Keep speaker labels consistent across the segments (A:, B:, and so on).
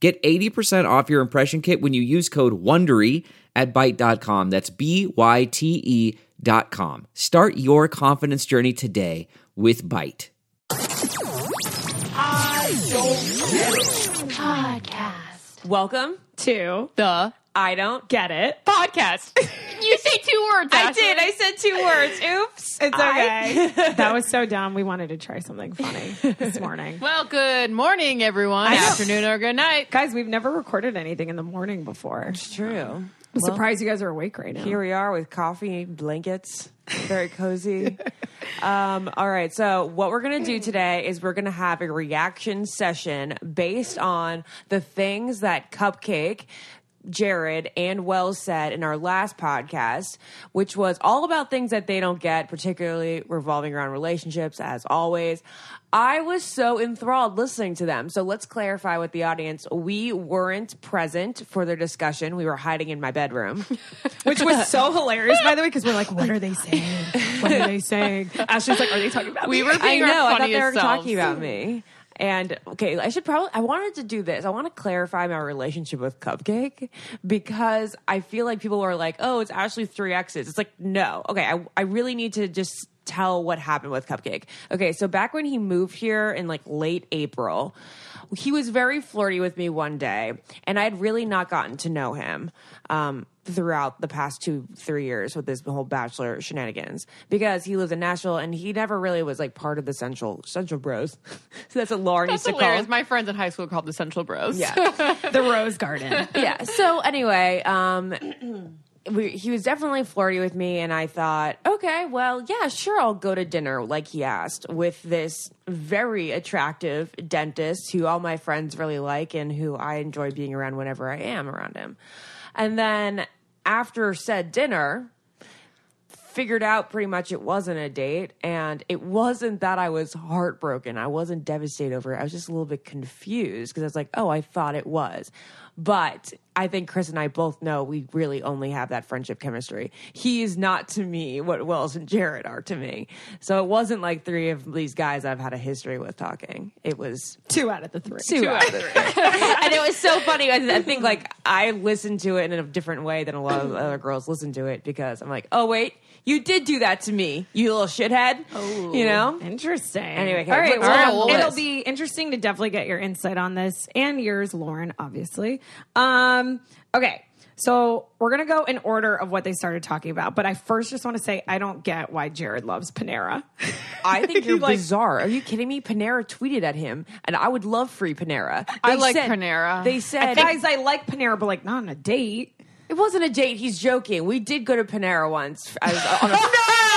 A: Get 80% off your impression kit when you use code WONDERY at Byte.com. That's B-Y-T-E dot com. Start your confidence journey today with Byte.
B: I don't Podcast.
C: Welcome
B: To
C: the I don't
B: get it.
C: podcast.
B: You say two words.
C: I did. I said two words. Oops.
B: It's
C: I-
B: okay. that was so dumb. We wanted to try something funny this morning.
D: Well, good morning, everyone. Afternoon or good night.
B: Guys, we've never recorded anything in the morning before.
C: It's true.
B: I'm surprised you guys are awake right now.
C: Here we are with coffee, blankets, very cozy. um, all right, so what we're gonna do today is we're gonna have a reaction session based on the things that Cupcake. Jared and Wells said in our last podcast, which was all about things that they don't get, particularly revolving around relationships, as always. I was so enthralled listening to them. So let's clarify with the audience. We weren't present for their discussion. We were hiding in my bedroom.
B: Which was so hilarious, by the way, because we're like, what are they saying? What are they saying? Ashley's like, are they talking about
D: We
B: me?
D: were
C: I know.
D: our
C: I thought they were
D: selves.
C: talking about me. And okay, I should probably. I wanted to do this. I want to clarify my relationship with Cupcake because I feel like people are like, "Oh, it's Ashley three X's." It's like, no. Okay, I I really need to just tell what happened with Cupcake. Okay, so back when he moved here in like late April, he was very flirty with me one day, and I had really not gotten to know him. Um, throughout the past two three years with this whole bachelor shenanigans because he lives in Nashville and he never really was like part of the central central bros. so that's what Lauren
D: That's
C: used to
D: hilarious.
C: call.
D: My friends in high school called the Central Bros.
C: Yeah,
B: the Rose Garden.
C: yeah. So anyway, um, we, he was definitely flirty with me, and I thought, okay, well, yeah, sure, I'll go to dinner like he asked with this very attractive dentist who all my friends really like and who I enjoy being around whenever I am around him. And then after said dinner, figured out pretty much it wasn't a date and it wasn't that I was heartbroken. I wasn't devastated over it. I was just a little bit confused because I was like, "Oh, I thought it was." But I think Chris and I both know we really only have that friendship chemistry. He is not to me what Wells and Jared are to me. So it wasn't like three of these guys I've had a history with talking. It was
B: Two out of the three.
C: two, out of the three. and it was so funny. I, I think like I listened to it in a different way than a lot of other girls listen to it because I'm like, oh wait, you did do that to me, you little shithead. Oh, you know.
B: Interesting.
C: Anyway, okay,
B: all right.
C: what's
B: Well,
D: on
B: it'll be interesting to definitely get your insight on this and yours, Lauren, obviously. Um, okay. So we're gonna go in order of what they started talking about, but I first just want to say I don't get why Jared loves Panera.
C: I think you're
B: Like-
C: bizarre. Are you kidding me? Panera tweeted at him, and I would love free Panera.
D: I like
C: said-
D: Panera.
C: They said
B: Guys, I like Panera, but like not on a date.
C: It wasn't a date. He's joking. We did go to Panera once as, on, a,
B: No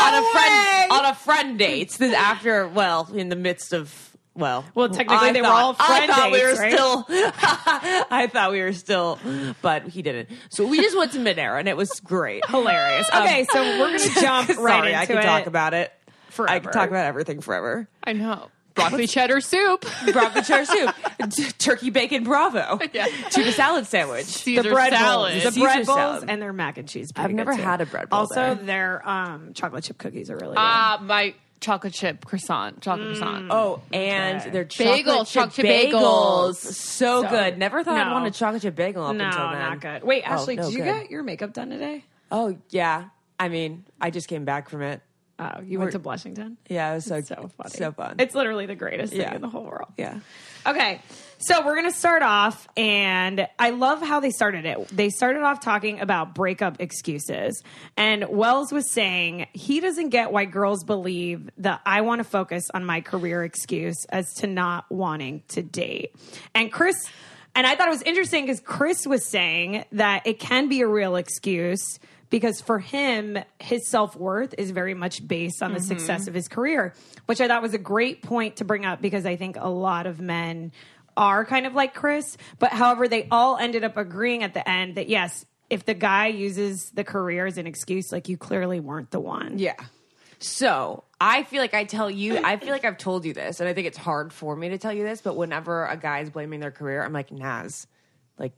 C: on a
B: way!
C: friend on a friend date. This after, well, in the midst of. Well,
B: Well, technically
C: I
B: they were all friend
C: I thought we were
B: right?
C: still. I thought we were still, but he didn't. So we just went to Panera, and it was great,
B: Hilarious. Um, okay, so we're gonna jump right
C: Sorry,
B: into
C: I could
B: it.
C: talk about it forever. I
B: forever.
C: could talk about everything forever.
D: I know. Broccoli cheddar soup.
C: Broccoli cheddar soup, t- turkey bacon bravo,
D: Yeah.
C: tuna salad sandwich.
D: Caesar
B: the bread
D: salad.
B: bowls, the
C: Caesar
B: bread bowls,
C: salad.
B: and their mac and cheese.
C: I've never
B: good, too.
C: had a bread bowl
B: Also,
C: there.
B: their um, chocolate chip cookies are really good.
D: Ah, my chocolate chip croissant. Chocolate croissant.
C: Oh, and their chocolate
D: Bagels,
C: chip
D: chocolate chip
C: bagels.
D: bagels.
C: So, good. Never thought I'd want a chocolate chip bagel up
B: no,
C: until then.
B: not good. Wait,
C: Oh,
B: Ashley,
C: no
B: did you
C: good.
B: get your makeup done today?
C: Oh yeah. I mean, I just came back from it.
B: Oh, you went to Blushington.
C: Yeah, it was so
B: So funny.
C: So fun.
B: It's literally the greatest thing
C: Yeah.
B: in the whole world.
C: yeah.
B: Okay. So we're going to start off, and I love how they started it. They started off talking about breakup excuses. And Wells was saying he doesn't get why girls believe that I want to focus on my career excuse as to not wanting to date. And Chris, and I thought it was interesting because Chris was saying that it can be a real excuse because for him, his self worth is very much based on the success of his career, which I thought was a great point to bring up because I think a lot of men are kind of like Chris, but however, they all ended up agreeing at the end that yes, if the guy uses the career as an excuse, like you clearly weren't the one.
C: Yeah. So I feel like I tell you, I feel like I've told you this, and I think it's hard for me to tell you this, but whenever a guy's blaming their career, I'm like, Naz, like,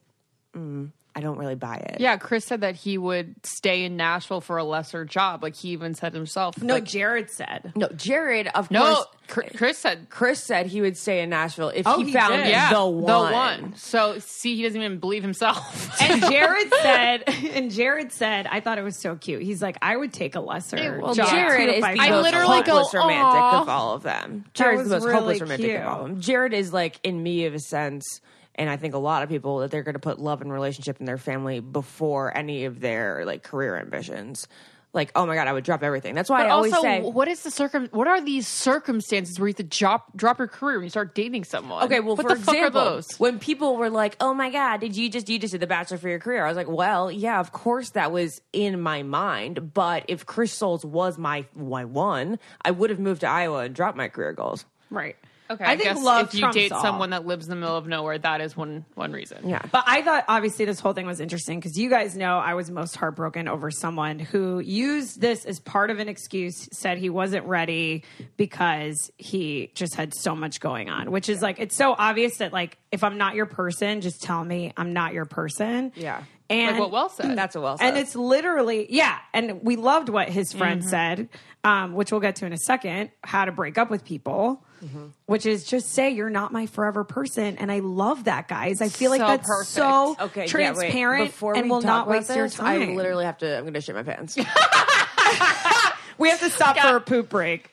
C: mm, I don't really buy it.
D: Yeah, Chris said that he would stay in Nashville for a lesser job. Like he even said himself.
B: No,
D: like,
B: Jared said.
C: No, Jared, of
D: no.
C: course,
D: Chris, Chris said,
C: Chris said he would stay in Nashville if
B: Oh,
C: he,
B: he
C: found
B: did.
D: yeah,
C: the one.
D: So see, he doesn't even believe himself.
B: And Jared said, and Jared said, I thought it was so cute. He's like, I would take a lesser
C: Well,
B: job.
C: Jared
B: if
C: is
B: I
C: the
D: I
C: most
D: literally go,
C: hopeless romantic
D: "Aw."
C: of all of them. Jared's
B: was
C: the most
B: really
C: hopeless romantic
B: cute.
C: of all of them. Jared is like in me of a sense, and I think a lot of people that they're going to put love and relationship in their family before any of their like career ambitions. Like, oh my god, I would drop everything. That's why
D: But
C: I always
D: also,
C: say,
D: what is the circum? What are these circumstances where you have to drop drop your career when you start dating someone?
C: Okay, well,
D: what
C: for example, when people were like, "Oh my god, did you just you just did the Bachelor for your career?" I was like, "Well, yeah, of course that was in my mind, but if Chris Soules was my my one, I would have moved to Iowa and dropped my career goals."
B: Right.
D: Okay,
B: I
D: I,
B: think
D: guess
B: love
D: if you date
B: all.
D: someone that lives in the middle of nowhere, that is one one reason.
C: Yeah,
B: But I thought obviously this whole thing was interesting because you guys know I was most heartbroken over someone who used this as part of an excuse, said he wasn't ready because he just had so much going on, which is like, it's so obvious that, like, if I'm not your person, just tell me I'm not your person.
C: Yeah.
B: And
D: Like what Wells said.
C: that's what Will said.
B: and it's literally yeah and we loved what his friend
D: Mm-hmm.
B: said um, which we'll get to in a second how to break up with people
D: Mm-hmm.
B: which is just say you're not my forever person and i love that guys i feel like that's
D: perfect.
B: so
C: okay. yeah, wait.
B: transparent and will not
C: about
B: waste your
C: this, I
B: time
C: literally have to. I'm going to shit my pants.
B: we have to stop for a poop break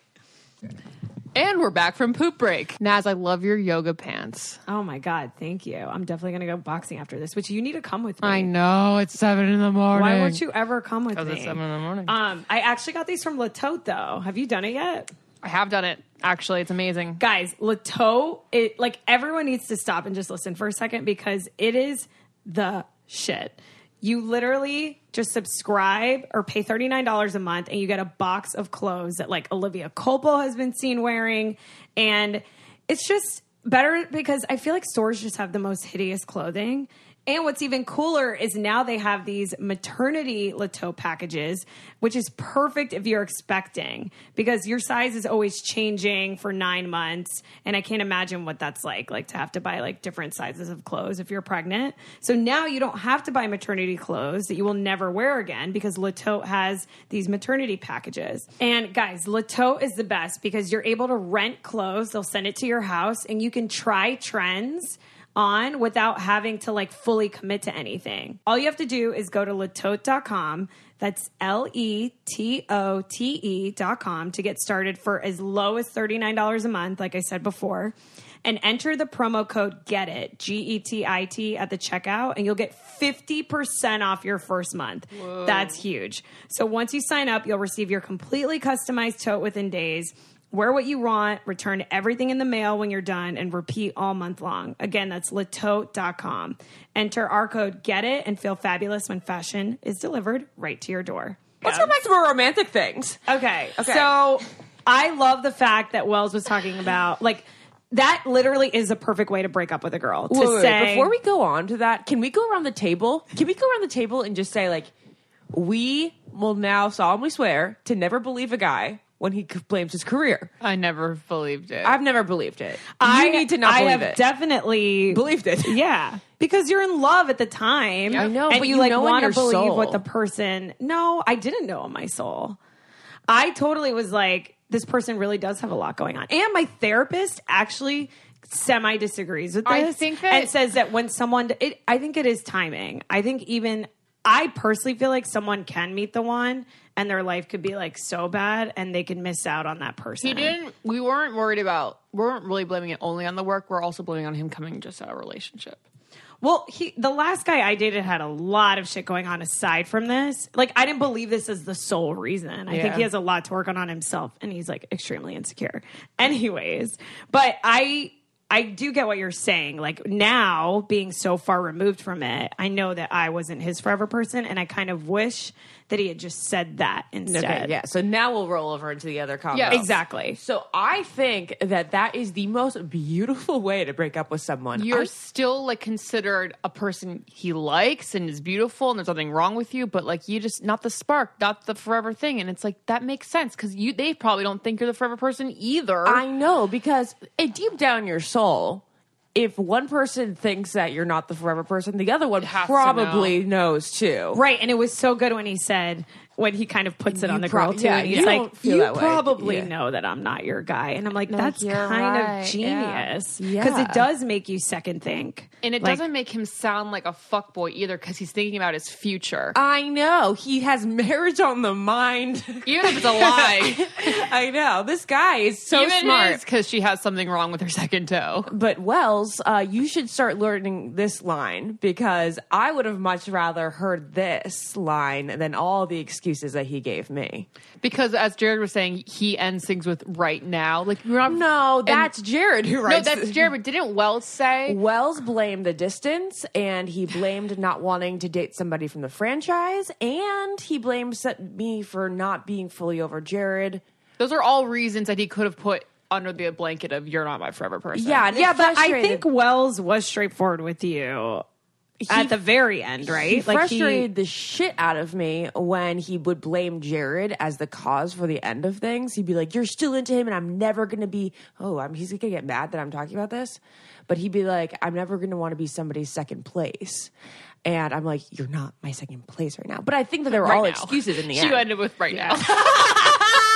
D: And we're back from poop break. Naz, I love your yoga pants.
B: oh my god thank you i'm definitely gonna go boxing after this which you need to come with me
D: I know it's seven in the morning.
B: why won't you ever come with
D: Because
B: me
D: it's seven in the morning.
B: um, I actually got these from Le Tote though. Have you done it yet?
D: I have done it. Actually, it's amazing.
B: guys, Le Tote, it like everyone needs to stop and just listen for a second because it is the shit. You literally just subscribe or pay $39 a month and you get a box of clothes that like Olivia Culpo has been seen wearing. And it's just better because I feel like stores just have the most hideous clothing. And what's even cooler is now they have these maternity Le Tote packages, which is perfect if you're expecting because your size is always changing for nine months. And I can't imagine what that's like, like to have to buy like different sizes of clothes if you're pregnant. So now you don't have to buy maternity clothes that you will never wear again because Le Tote has these maternity packages. And guys, Le Tote is the best because you're able to rent clothes. They'll send it to your house and you can try trends on without having to like fully commit to anything. All you have to do is go to latote.com. That's L E T O T E.com to get started for as low as $39 a month, like I said before. And enter the promo code GET IT, G E T I T, at the checkout, and you'll get 50% off your first month. That's huge. So once you sign up, you'll receive your completely customized tote within days. Wear what you want, return everything in the mail when you're done, and repeat all month long. Again, that's latote.com. Enter our code GET IT and feel fabulous when fashion is delivered right to your door.
C: Let's go back to more romantic things.
B: Okay.
C: Okay.
B: So I love the fact that Wells was talking about, like, that literally is a perfect way to break up with a girl. To
C: Wait, wait, wait.
B: say,
C: before we go on to that, can we go around the table? Can we go around the table and just say like, we will now solemnly swear to never believe a guy when he blames his career.
D: I never believed it.
C: I've never believed it.
B: I
C: you need to not
B: I
C: believe
B: have
C: it.
B: definitely
C: believed it.
B: Yeah, because you're in love at the time.
C: I know,
B: and
C: but
B: you,
C: you
B: like
C: know in
B: want to
C: your
B: believe
C: soul.
B: what the person. No, I didn't know in my soul. I totally was like, this person really does have a lot going on, and my therapist actually semi disagrees with this.
D: I think that-
B: and says that when someone, it, I think it is timing. I think even I personally feel like someone can meet the one. And their life could be like so bad, and they could miss out on that person.
D: he didn't. We weren't worried about. We weren't really blaming it only on the work. We're also blaming on him coming just out of a relationship.
B: Well, he the last guy I dated had a lot of shit going on aside from this. Like I didn't believe this as the sole reason. I think he has a lot to work on on himself and he's like extremely insecure. Anyways, but I I do get what you're saying. Like now, being so far removed from it, I know that I wasn't his forever person, and I kind of wish that he had just said that instead.
C: Okay, yeah. So now we'll roll over into the other combo.
D: Yeah.
B: Exactly.
C: So I think that that is the most beautiful way to break up with someone.
D: You're
C: I-
D: still like considered a person he likes and is beautiful, and there's nothing wrong with you. But like you just not the spark, not the forever thing, and it's like that makes sense because you they probably don't think you're the forever person either.
C: I know because it, deep down your soul, if one person thinks that you're not the forever person, the other one
D: has to
C: probably knows too.
B: Right, and it was so good when he said when he kind of puts it on the
C: prob-
B: girl too,
C: yeah,
B: he's
C: you
B: like,
C: don't feel
B: "You
C: that way."
B: probably
C: Yeah.
B: know that I'm not your guy," and I'm like, "That's kind
C: right,
B: of
C: yeah.
B: genius
C: Yeah.
B: because it does make you second think."
D: and it
B: Like,
D: doesn't make him sound like a fuck boy either because he's thinking about his future.
C: I know he has marriage on the mind.
D: Even if it's a lie,
C: I know this guy is so
D: even
C: smart.
D: because she has something wrong with her second toe.
C: But Wells, uh, you should start learning this line because I would have much rather heard this line than all the excuses that he gave me.
D: Because as Jared was saying, he ends things with right now. Like we're not.
C: No,
D: and-
C: that's Jared who writes.
D: no, that's Jared. But didn't Wells say?
C: Wells blamed the distance and he blamed not wanting to date somebody from the franchise and he blamed me for not being fully over Jared.
D: Those are all reasons that he could have put under the blanket of "You're not my forever person."
C: Yeah,
B: yeah, but I think Wells was straightforward with you at the very end, right?
C: He frustrated the shit out of me when he would blame Jared as the cause for the end of things. He'd be like, "You're still into him, and I'm never gonna be." Oh, I'm, he's gonna get mad that I'm talking about this, but he'd be like, "I'm never gonna want to be somebody's second place." And I'm like, "You're not my second place right now." But I think that they were
D: Right
C: all
D: now.
C: excuses in the
D: She
C: end.
D: ended with right now.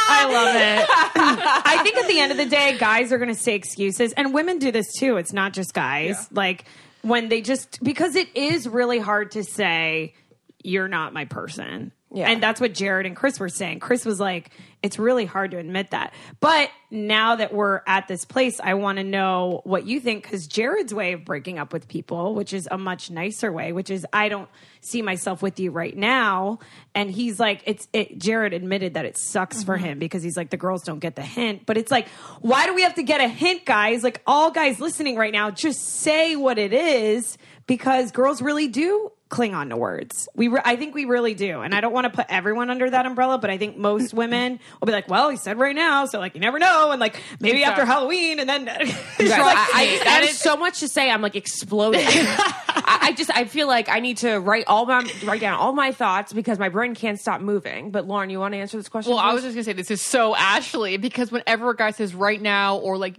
B: I love it. I think at the end of the day, guys are going to say excuses, and women do this too. It's not just guys. Like when they just because it is really hard to say you're not my person.
C: Yeah.
B: And that's what Jared and Chris were saying. Chris was like, it's really hard to admit that. But now that we're at this place, I want to know what you think because Jared's way of breaking up with people, which is a much nicer way, which is I don't see myself with you right now. And he's like, it's it, Jared admitted that it sucks for mm-hmm. him because he's like, the girls don't get the hint. But it's like, why do we have to get a hint, guys? Like, all guys listening right now, just say what it is because girls really do cling on to words. We, re- I think we really do, and I don't want to put everyone under that umbrella, but I think most women will be like, "Well, he said right now, so like you never know," and like maybe after Halloween, and then
C: Guys,
B: It's like-
C: I, I,
B: and
C: I have so much to say. I'm like exploding. I, I just I feel like I need to write all my write down all my thoughts because my brain can't stop moving. But Lauren, you want to answer this question?
D: Well, I was just gonna say this is so Ashley because whenever a guy says right now or like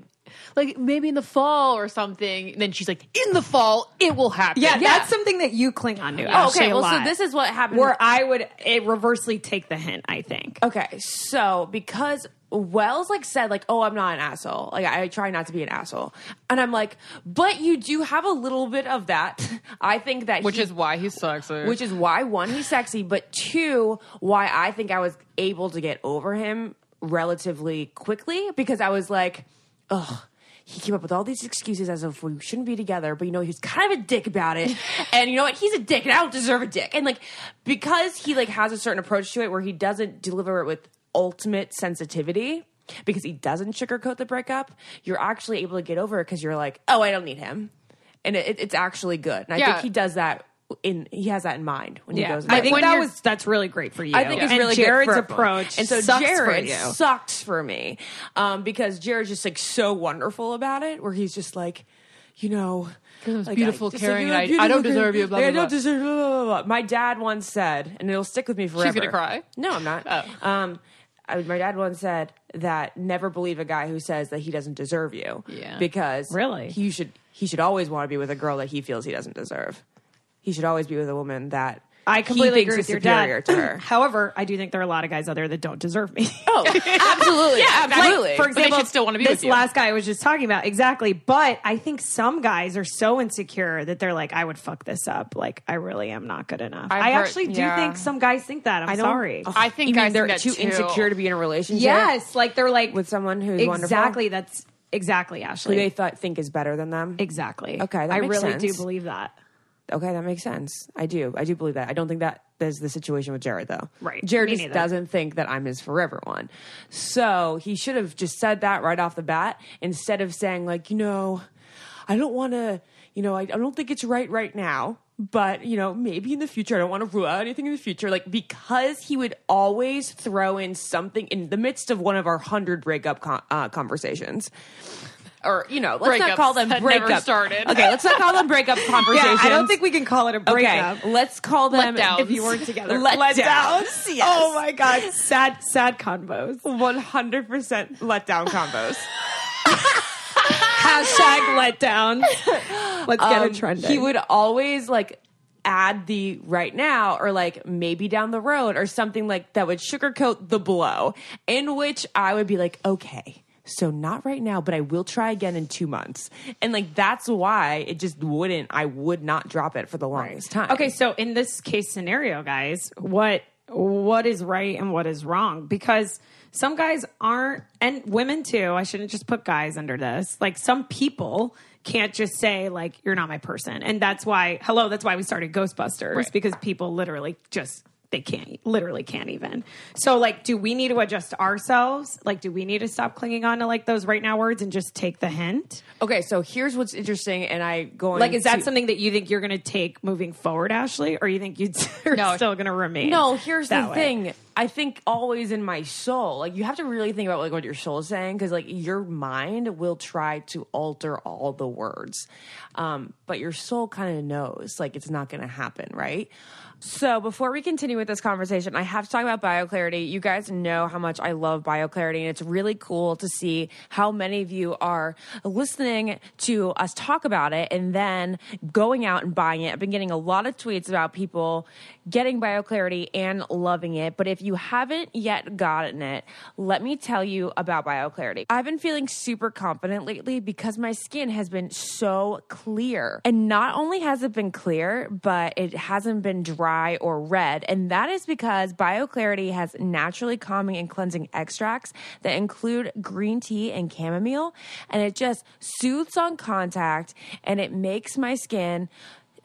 D: like maybe in the fall or something, And then she's like in the fall it will happen.
B: yeah,
C: Yeah.
B: that's something that you cling on to.
C: Oh, okay. Well, so this is what happened.
B: where I would it reversely take the hint. I think.
C: Okay, so because Wells like said like, "Oh, I'm not an asshole. Like I try not to be an asshole," and I'm like, "But you do have a little bit of that." I think that
D: which
C: he-
D: is why he's sexy.
C: which is why one he's sexy, but two why I think I was able to get over him relatively quickly because I was like, ugh. He came up with all these excuses as if we shouldn't be together, but you know he's kind of a dick about it, and you know what? He's a dick, and I don't deserve a dick. And like because he like has a certain approach to it where he doesn't deliver it with ultimate sensitivity, because he doesn't sugarcoat the breakup, you're actually able to get over it because you're like, oh, I don't need him, and it, it's actually good. And I
D: Yeah.
C: think he does that in he has that in mind when he goes.
B: Yeah.
C: I
B: think that was that's really great for you.
C: I think it's
B: and
C: really
B: Jared's
C: good for
B: approach.
C: and so
B: sucks
C: Jared
B: for
C: sucks for me um, because Jared's just like so wonderful about it, where he's just like, you know, like,
D: beautiful,
C: just
D: caring,
C: like,
D: and I-
C: "You're
D: I don't
C: beautiful,
D: deserve you, blah,
C: caring,
D: blah,
C: I don't deserve blah, blah, blah, blah." My dad once said, and it'll stick with me forever.
D: She's gonna cry?
C: No, I'm not.
D: Oh.
C: Um, I, my dad once said that never believe a guy who says that he doesn't deserve you.
D: Yeah.
C: Because
B: Really?
C: he should he should always want to be with a girl that he feels he doesn't deserve. He should always be with a woman that
B: I completely
C: he
B: agree
C: is
B: with your dad.
C: to her.
B: However, I do think there are a lot of guys out there that don't deserve me.
C: Oh, absolutely, yeah, absolutely.
B: Like, for
D: they
B: example,
D: should still wanna be
B: this
D: with you.
B: last guy I was just talking about exactly. But I think some guys are so insecure that they're like, I would fuck this up. Like, I really am not good enough.
D: I've
B: I
D: heard-
B: actually do
D: yeah.
B: think some guys think that. I'm
C: I
B: sorry.
D: I think
C: you mean they're
D: think
C: too
D: that too.
C: insecure to be in a relationship.
B: yes, like they're like
C: with someone who's
B: exactly.
C: wonderful.
B: That's exactly Ashley.
C: who they thought think is better than them.
B: exactly.
C: Okay, that
B: I
C: makes
B: really do believe that.
C: Okay, that makes sense. I do. I do believe that. I don't think that is the situation with Jared though.
B: Right.
C: Jared just doesn't think that I'm his forever one. So he should have just said that right off the bat instead of saying like, you know, I don't want to, you know, I, I don't think it's right right now. But you know, maybe in the future, I don't want to rule out anything in the future. Like because he would always throw in something in the midst of one of our hundred breakup con- uh, conversations, or you know, let's
D: Breakups
C: not call them breakup.
D: started.
C: Okay, let's not call them breakup conversations.
B: Yeah, I don't think we can call it a breakup.
C: Okay, let's call them
D: Letdowns.
B: If you weren't together,
C: Let
B: Let
C: downs,
B: downs.
C: yes.
B: Oh my god, sad, sad combos.
C: one hundred percent letdown combos.
B: Hashtag letdown. Let's get
C: Um,
B: it trending.
C: He would always like add the right now or like maybe down the road or something like that would sugarcoat the blow, in which I would be like, okay. So not right now, but I will try again in two months. And like that's why it just wouldn't I would not drop it for the longest time.
B: Okay, so in this case scenario, guys, what what is right and what is wrong? Because some guys aren't, and women too. I shouldn't just put guys under this. Like some people can't just say like you're not my person, and that's why. Hello, that's why we started Ghostbusters because people literally just they can't literally can't even so like do we need to adjust ourselves like do we need to stop clinging on to like those right now words and just take the hint
C: Okay, so here's what's interesting, and I going
B: like is that
C: to-
B: something that you think you're going to take moving forward ashley or you think you're
D: No.
B: still going to remain
C: No, here's
B: that
C: the
B: way?
C: thing. I think always in my soul, like you have to really think about like what your soul is saying because like your mind will try to alter all the words, um, but your soul kind of knows like it's not going to happen, right? So before we continue with this conversation, I have to talk about BioClarity. You guys know how much I love BioClarity, and it's really cool to see how many of you are listening to us talk about it and then going out and buying it. I've been getting a lot of tweets about people getting BioClarity and loving it. But if you haven't yet gotten it, let me tell you about BioClarity. I've been feeling super confident lately because my skin has been so clear. And not only has it been clear, but it hasn't been dry or red. And that is because BioClarity has naturally calming and cleansing extracts that include green tea and chamomile. And it just soothes on contact and it makes my skin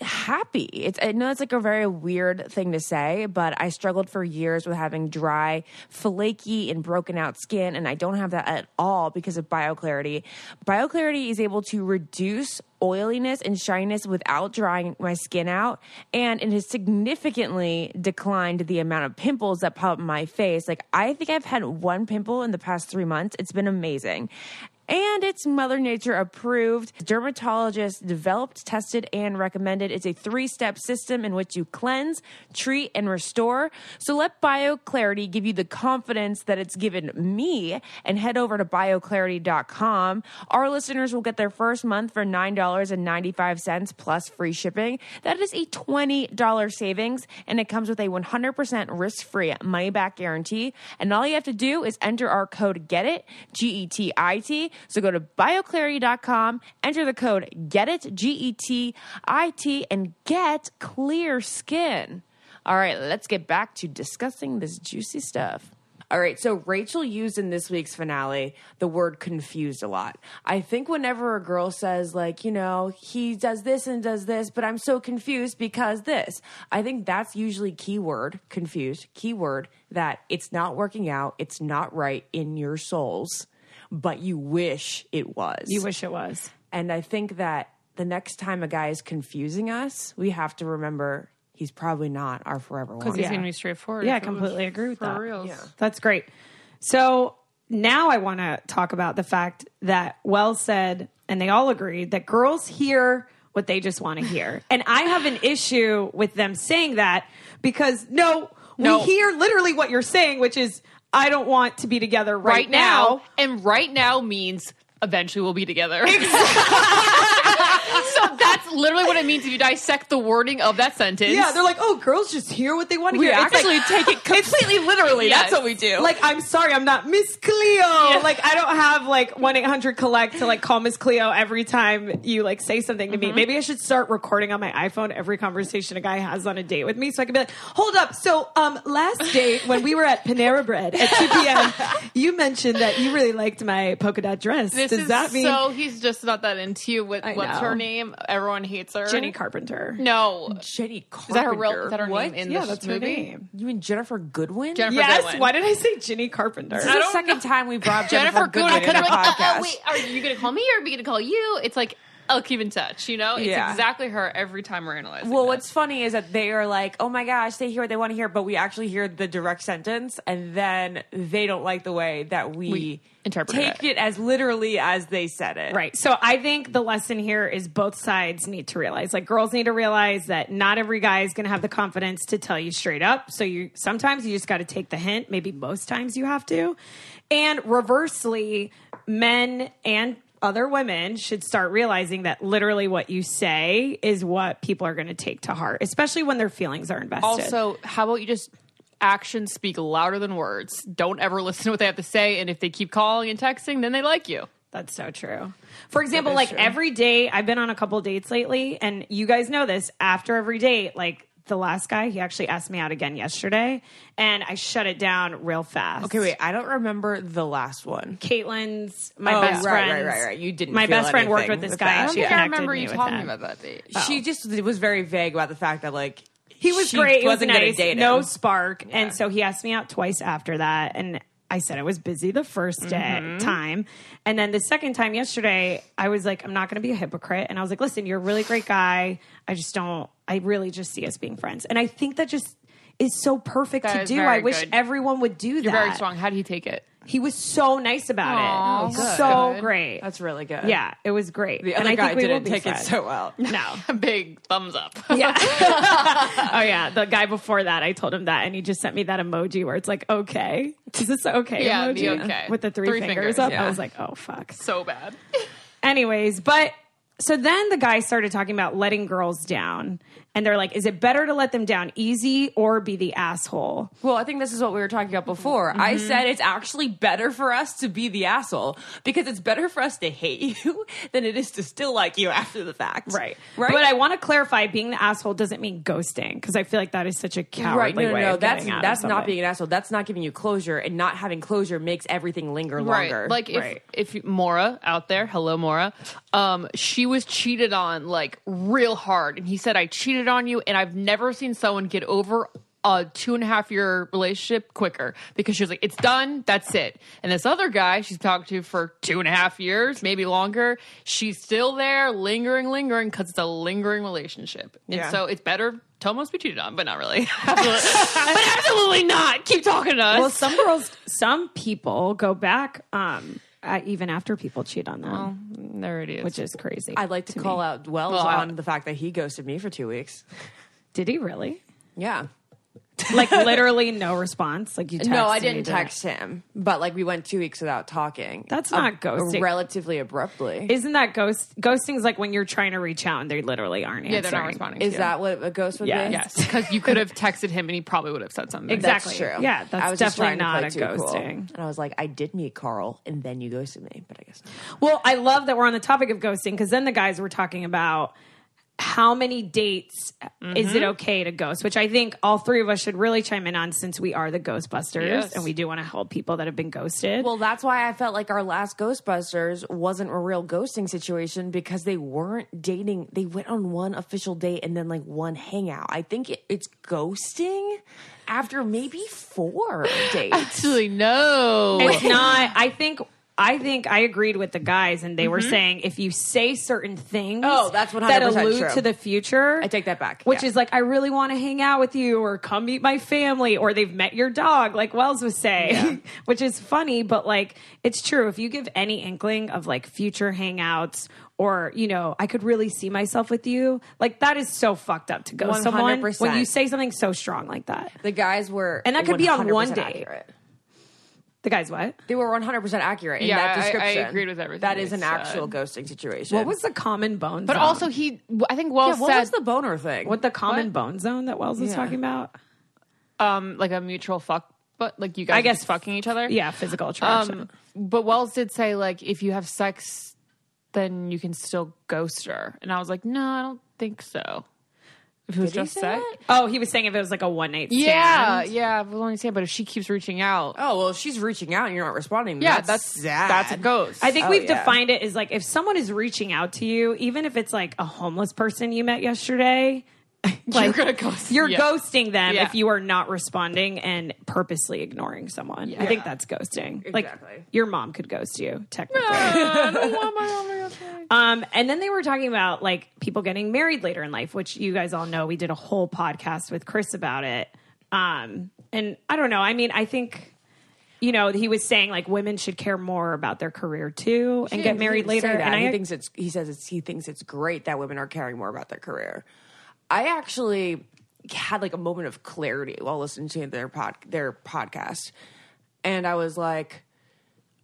C: happy. It's I know it's like a very weird thing to say, but I struggled for years with having dry, flaky, and broken out skin, and I don't have that at all because of BioClarity. BioClarity is able to reduce oiliness and shyness without drying my skin out, and it has significantly declined the amount of pimples that pop up my face. Like I think I've had one pimple in the past three months. It's been amazing and it's Mother Nature approved. Dermatologist developed, tested, and recommended. It's a three step system in which you cleanse, treat, and restore. So let BioClarity give you the confidence that it's given me and head over to bioclarity.com. Our listeners will get their first month for $9.95 plus free shipping. That is a $20 savings, and it comes with a 100% risk free money back guarantee. And all you have to do is enter our code GET IT, G E T I T. So go to bioclarity.com, enter the code Get GETIT, G E T I T, and get clear skin. All right, let's get back to discussing this juicy stuff. All right, so Rachel used in this week's finale the word confused a lot. I think whenever a girl says, like, you know, he does this and does this, but I'm so confused because this, I think that's usually keyword, confused, keyword that it's not working out, it's not right in your souls, but you wish it was.
B: you wish it was
C: And I think that the next time a guy is confusing us, we have to remember he's probably not our forever one.
D: Because he's
B: Yeah.
D: going to be straightforward.
B: Yeah, I
D: if it was
B: completely agree with
D: for
B: that.
D: reals.
C: Yeah.
B: That's great. So now I want to talk about the fact that Wells said, and they all agreed, that girls hear what they just want to hear. and I have an issue with them saying that because no,
D: No.
B: we hear literally what you're saying, which is, I don't want to be together right,
D: Right now, and right now means eventually we'll be together. so that's literally what it means if you dissect the wording of that sentence.
B: Yeah, they're like, oh, girls just hear what they want to
C: we
B: hear. It's
C: actually
B: like,
C: take it completely literally.
D: Yes.
C: That's what we do.
B: like I'm sorry, I'm not Miss Cleo. Like I don't have like one eight hundred collect to like call Miss Cleo every time you like say something to me. Maybe I should start recording on my iPhone every conversation a guy has on a date with me, so I can be like, hold up. So um, last date when we were at Panera Bread at two p.m., you mentioned that you really liked my polka dot dress.
D: This
B: Does
D: is
B: that mean
D: so he's just not that into you. With
B: I
D: what's
B: know.
D: her name? Everyone hates her.
B: Jenny Carpenter?
D: No,
C: Jenny Carpenter.
D: is that her real?
C: Carpenter.
D: Is that her
C: what?
D: name in
B: yeah,
D: this
B: that's
D: movie?
B: her name.
C: You mean Ginnifer Goodwin?
D: Ginnifer
B: Yes.
D: Goodwin.
B: Why did I say Jenny Carpenter?
C: This is the second time we brought
D: Ginnifer
C: Ginnifer,
D: Goodwin.
C: Goodwin
D: I
C: in
D: couldn't
C: the
D: like, oh,
C: podcast.
D: oh, wait, are you going to call me or are we going to call you? It's like I'll keep in touch. You know, it's
C: Yeah.
D: exactly her every time we're analyzing.
C: Well,
D: this.
C: what's funny is that they are like, "Oh my gosh, they hear what they want to hear," but we actually hear the direct sentence, and then they don't like the way that we,
D: We interpret
C: take
D: it.
C: it. as literally as they said it.
B: Right. So I think the lesson here is both sides need to realize, like girls need to realize that not every guy is going to have the confidence to tell you straight up. So you sometimes you just got to take the hint. Maybe most times you have to. And reversely, men and other women should start realizing that literally what you say is what people are going to take to heart, especially when their feelings are invested.
D: Also, how about you just actions speak louder than words? Don't ever listen to what they have to say, and if they keep calling and texting, then they like you.
B: That's so true. For example, like
C: true.
B: every day, I've been on a couple dates lately, and you guys know this. After every date, like the last guy, he actually asked me out again yesterday, and I shut it down real fast.
C: Okay, wait. I don't remember the last one.
B: Caitlin's my
C: Oh,
B: best
C: right,
B: friend.
C: right, right, right. You didn't
B: My
C: feel
B: best friend worked with this
C: with
B: guy.
C: that.
B: and
D: I don't think I remember you talking
B: him.
D: about that date.
C: She oh. just was very vague about the fact that like
B: He was
C: she
B: great. It was
C: wasn't gonna
B: nice.
C: date
B: no
C: him.
B: spark. And so he asked me out twice after that. And I said I was busy the first day
C: Mm-hmm.
B: time. And then the second time yesterday, I was like, I'm not going to be a hypocrite. And I was like, listen, you're a really great guy. I just don't, I really just see us being friends. And I think that just is so perfect
D: That
B: to do. I wish
D: good.
B: everyone would do that.
D: You're very strong. How do you take it?
B: He was so nice about
D: Aw,
B: it.
D: good.
B: So
D: Good.
B: great.
C: that's really good.
B: yeah, it was great.
C: The
B: and
C: other
B: I
C: guy
B: think we
C: didn't
B: be
C: take it so well.
B: No.
D: Big thumbs up.
B: Yeah. oh yeah. The guy before that, I told him that, and he just sent me that emoji where it's like, okay, is this okay?
D: Yeah,
B: emoji?
D: the okay.
B: with the three,
D: Three
B: fingers,
D: fingers,
B: up.
C: yeah.
B: I was like, oh fuck.
D: so bad.
B: Anyways, but so then the guy started talking about letting girls down, and they're like, is it better to let them down easy or be the asshole?
C: Well, I think this is what we were talking about before. I
B: Mm-hmm.
C: said it's actually better for us to be the asshole because it's better for us to hate you than it is to still like you after the fact.
B: Right.
C: Right.
B: But I want to clarify: being the asshole doesn't mean ghosting because I feel like that is such a
C: Right,
B: cowardly
C: no, no,
B: way
C: no.
B: of
C: That's
B: getting out of
C: that's not being an asshole. That's not giving you closure, and not having closure makes everything linger longer.
D: Right. Like if
B: Right.
D: if you- Mora out there, hello Mora, um, she was cheated on like real hard, and he said, "I cheated on you," and I've never seen someone get over a two and a half year relationship quicker because she was like, "It's done, that's it." And this other guy she's talked to for two and a half years, maybe longer, she's still there, lingering, lingering, because it's a lingering relationship, and
C: Yeah.
D: so it's better. to almost be cheated on, but not really. Absolutely- but absolutely not. Keep talking to us.
B: Well, some girls, some people go back um, uh, even after people cheat on them,
D: there it is.
B: which is crazy.
C: I'd like to, call
B: me.
C: out Wells
D: Well, I-
C: on the fact that he ghosted me for two weeks.
B: Did he really?
C: Yeah.
B: Like literally no response. Like you. Texted
C: No, I
B: me
C: didn't
B: to-
C: text him, but like we went two weeks without talking.
B: That's not ghosting.
C: Relatively abruptly.
B: Isn't that ghost? Ghosting is like when you're trying to reach out and they literally aren't answering.
D: yeah, they're not responding.
C: Is
D: to you.
C: that what a ghost would
B: Yes.
C: be?
D: Yes, because you could have texted him and he probably would have said something.
B: Exactly.
C: That's true.
B: Yeah, that's
C: I was just
B: definitely
C: trying
B: not
C: to play
B: a
C: too cool.
B: ghosting.
C: And I was like, I did meet Carl, and then you ghosted me, but I guess not.
B: Well, I love that we're on the topic of ghosting because then the guys were talking about how many dates is
C: Mm-hmm.
B: it okay to ghost, which I think all three of us should really chime in on since we are the Ghostbusters
D: Yes.
B: and we do want to help people that have been ghosted.
C: Well, that's why I felt like our last Ghostbusters wasn't a real ghosting situation because they weren't dating. They went on one official date and then like one hangout. I think it, it's ghosting after maybe four dates.
D: Actually, no.
B: it's not. I think. I think I agreed with the guys, and they were saying if you say certain things,
C: Mm-hmm. Oh, that's 100%
B: that allude
C: true.
B: to the future.
C: I take that back,
B: Which
C: yeah.
B: is like, I really want to hang out with you, or come meet my family, or they've met your dog, like Wells was saying, which is funny, but like it's true. If you give any inkling of like future hangouts, or you know, I could really see myself with you, like that is so fucked up to go someone when you say something so strong like that.
C: The guys were,
B: And that could be on one day
C: accurate.
B: The guy's what?
C: They were 100% accurate in
D: Yeah,
C: that
D: I- I
C: description.
D: agreed with everything
C: That is an
D: said.
C: actual ghosting situation.
B: What was the common bone?
D: but
B: zone?
D: also, he. I think
C: yeah,
D: Wells
C: what
D: said
C: was the boner thing?
B: what the common
D: What?
B: bone zone that Wells was
C: Yeah.
B: talking about?
D: um like a mutual fuck, but like you guys,
B: I guess
D: fucking each other.
B: Yeah, physical attraction.
D: Um, but Wells did say like if you have sex, then you can still ghost her, and I was like, no, I don't think so. If it was
C: Did
D: just
C: say
D: sex,
C: that?
B: oh, he was saying if it was like a one night stand.
D: yeah, yeah. I was only saying, but if she keeps reaching out,
C: Oh, well, if she's reaching out and you're not responding.
D: yeah,
C: that's,
D: that's
C: sad.
D: that's a ghost.
B: I think
C: Oh,
B: we've
C: yeah.
B: defined it as like if someone is reaching out to you, even if it's like a homeless person you met yesterday, like
D: gonna ghost-
B: you're
D: yeah.
B: ghosting them
D: Yeah.
B: if you are not responding and purposely ignoring someone. I think that's ghosting. Like your mom could ghost you technically.
D: I don't want my mom to.
B: Um, and then they were talking about like people getting married later in life, which you guys all know. We did a whole podcast with Chris about it. Um, and I don't know. I mean, I think, you know, he was saying like women should care more about their career too and get married later. And I
C: he thinks it's he says it's he thinks it's great that women are caring more about their career. I actually had like a moment of clarity while listening to their pod their podcast, and I was like,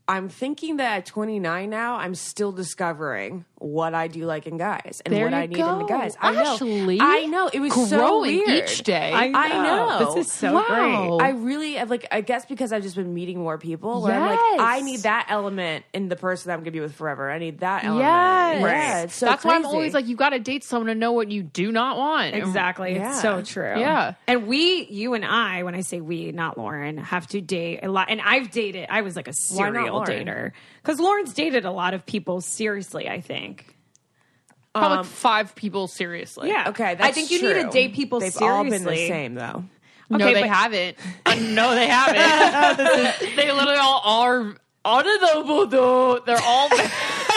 C: I'm thinking that at 29 now, I'm still discovering what I do like in guys and
D: There
C: what I need in the guys. I know,
D: Ashley,
C: I know. It was so
D: growing
C: weird
D: each day.
B: I
C: I know.
B: This is so
D: Wow.
B: great.
C: I really I've, like. I guess because I've just been meeting more people. Where I'm like,
D: Yes.
C: I need that element in the person that I'm going to be with forever. I need that element.
D: Yes.
C: Yeah, it's so
D: That's why I'm always like, you got to date someone to know what you do not want.
B: Exactly.
C: Yeah.
B: It's so true.
D: Yeah.
B: And we, you and I, when I say we, not Lauren, have to date a lot. And I've dated, I was like a serial dater. Because Lauren's dated a lot of people seriously, I think.
D: Probably like five people seriously.
B: Yeah.
C: Okay,
B: I think you need to
C: true.
B: date people
C: They've
B: seriously.
C: all been the same though.
D: No, they
B: but-
D: haven't. Uh, no, they haven't. they literally all are. They're all.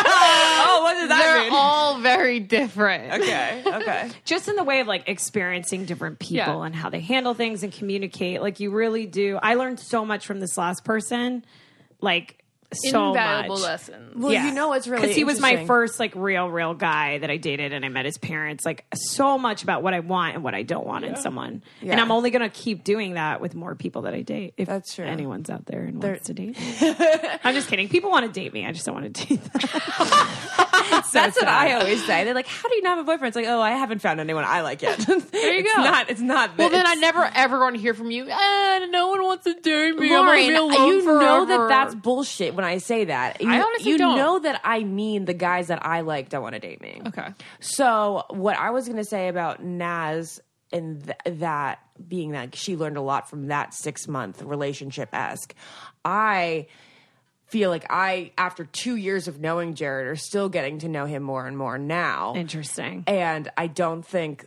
C: Oh, what does that
D: they're all very different.
C: Okay, okay.
B: Just in the way of like experiencing different people
D: Yeah.
B: and how they handle things and communicate. Like you really do. I learned so much from this last person. Like so
D: Invaluable
B: much.
D: lessons.
C: Well, you know what's really
B: because he was my first like real, real guy that I dated, and I met his parents. Like so much about what I want and what I don't want in someone, and I'm only gonna keep doing that with more people that I date. If
C: That's true.
B: anyone's out there and wants to date, me. I'm just kidding. People want to date me. I just don't want to date them.
C: That's what I always say. They're like, "How do you not have a boyfriend?" It's like, "Oh, I haven't found anyone I like yet." there
D: you
C: it's
D: go.
C: Not. It's not.
D: Well, then I
C: it's-
D: never ever want to hear from you. Eh, no one wants to date me.
C: Lauren,
D: I'm gonna be alone
C: you know that that's bullshit when I say that. You,
D: I honestly
C: you
D: don't.
C: know that I mean the guys that I like don't want to date me.
D: okay.
C: So what I was going to say about Naz and th- that being that she learned a lot from that six month relationship esque, I feel like I, after two years of knowing Jared, are still getting to know him more and more now.
B: Interesting.
C: And I don't think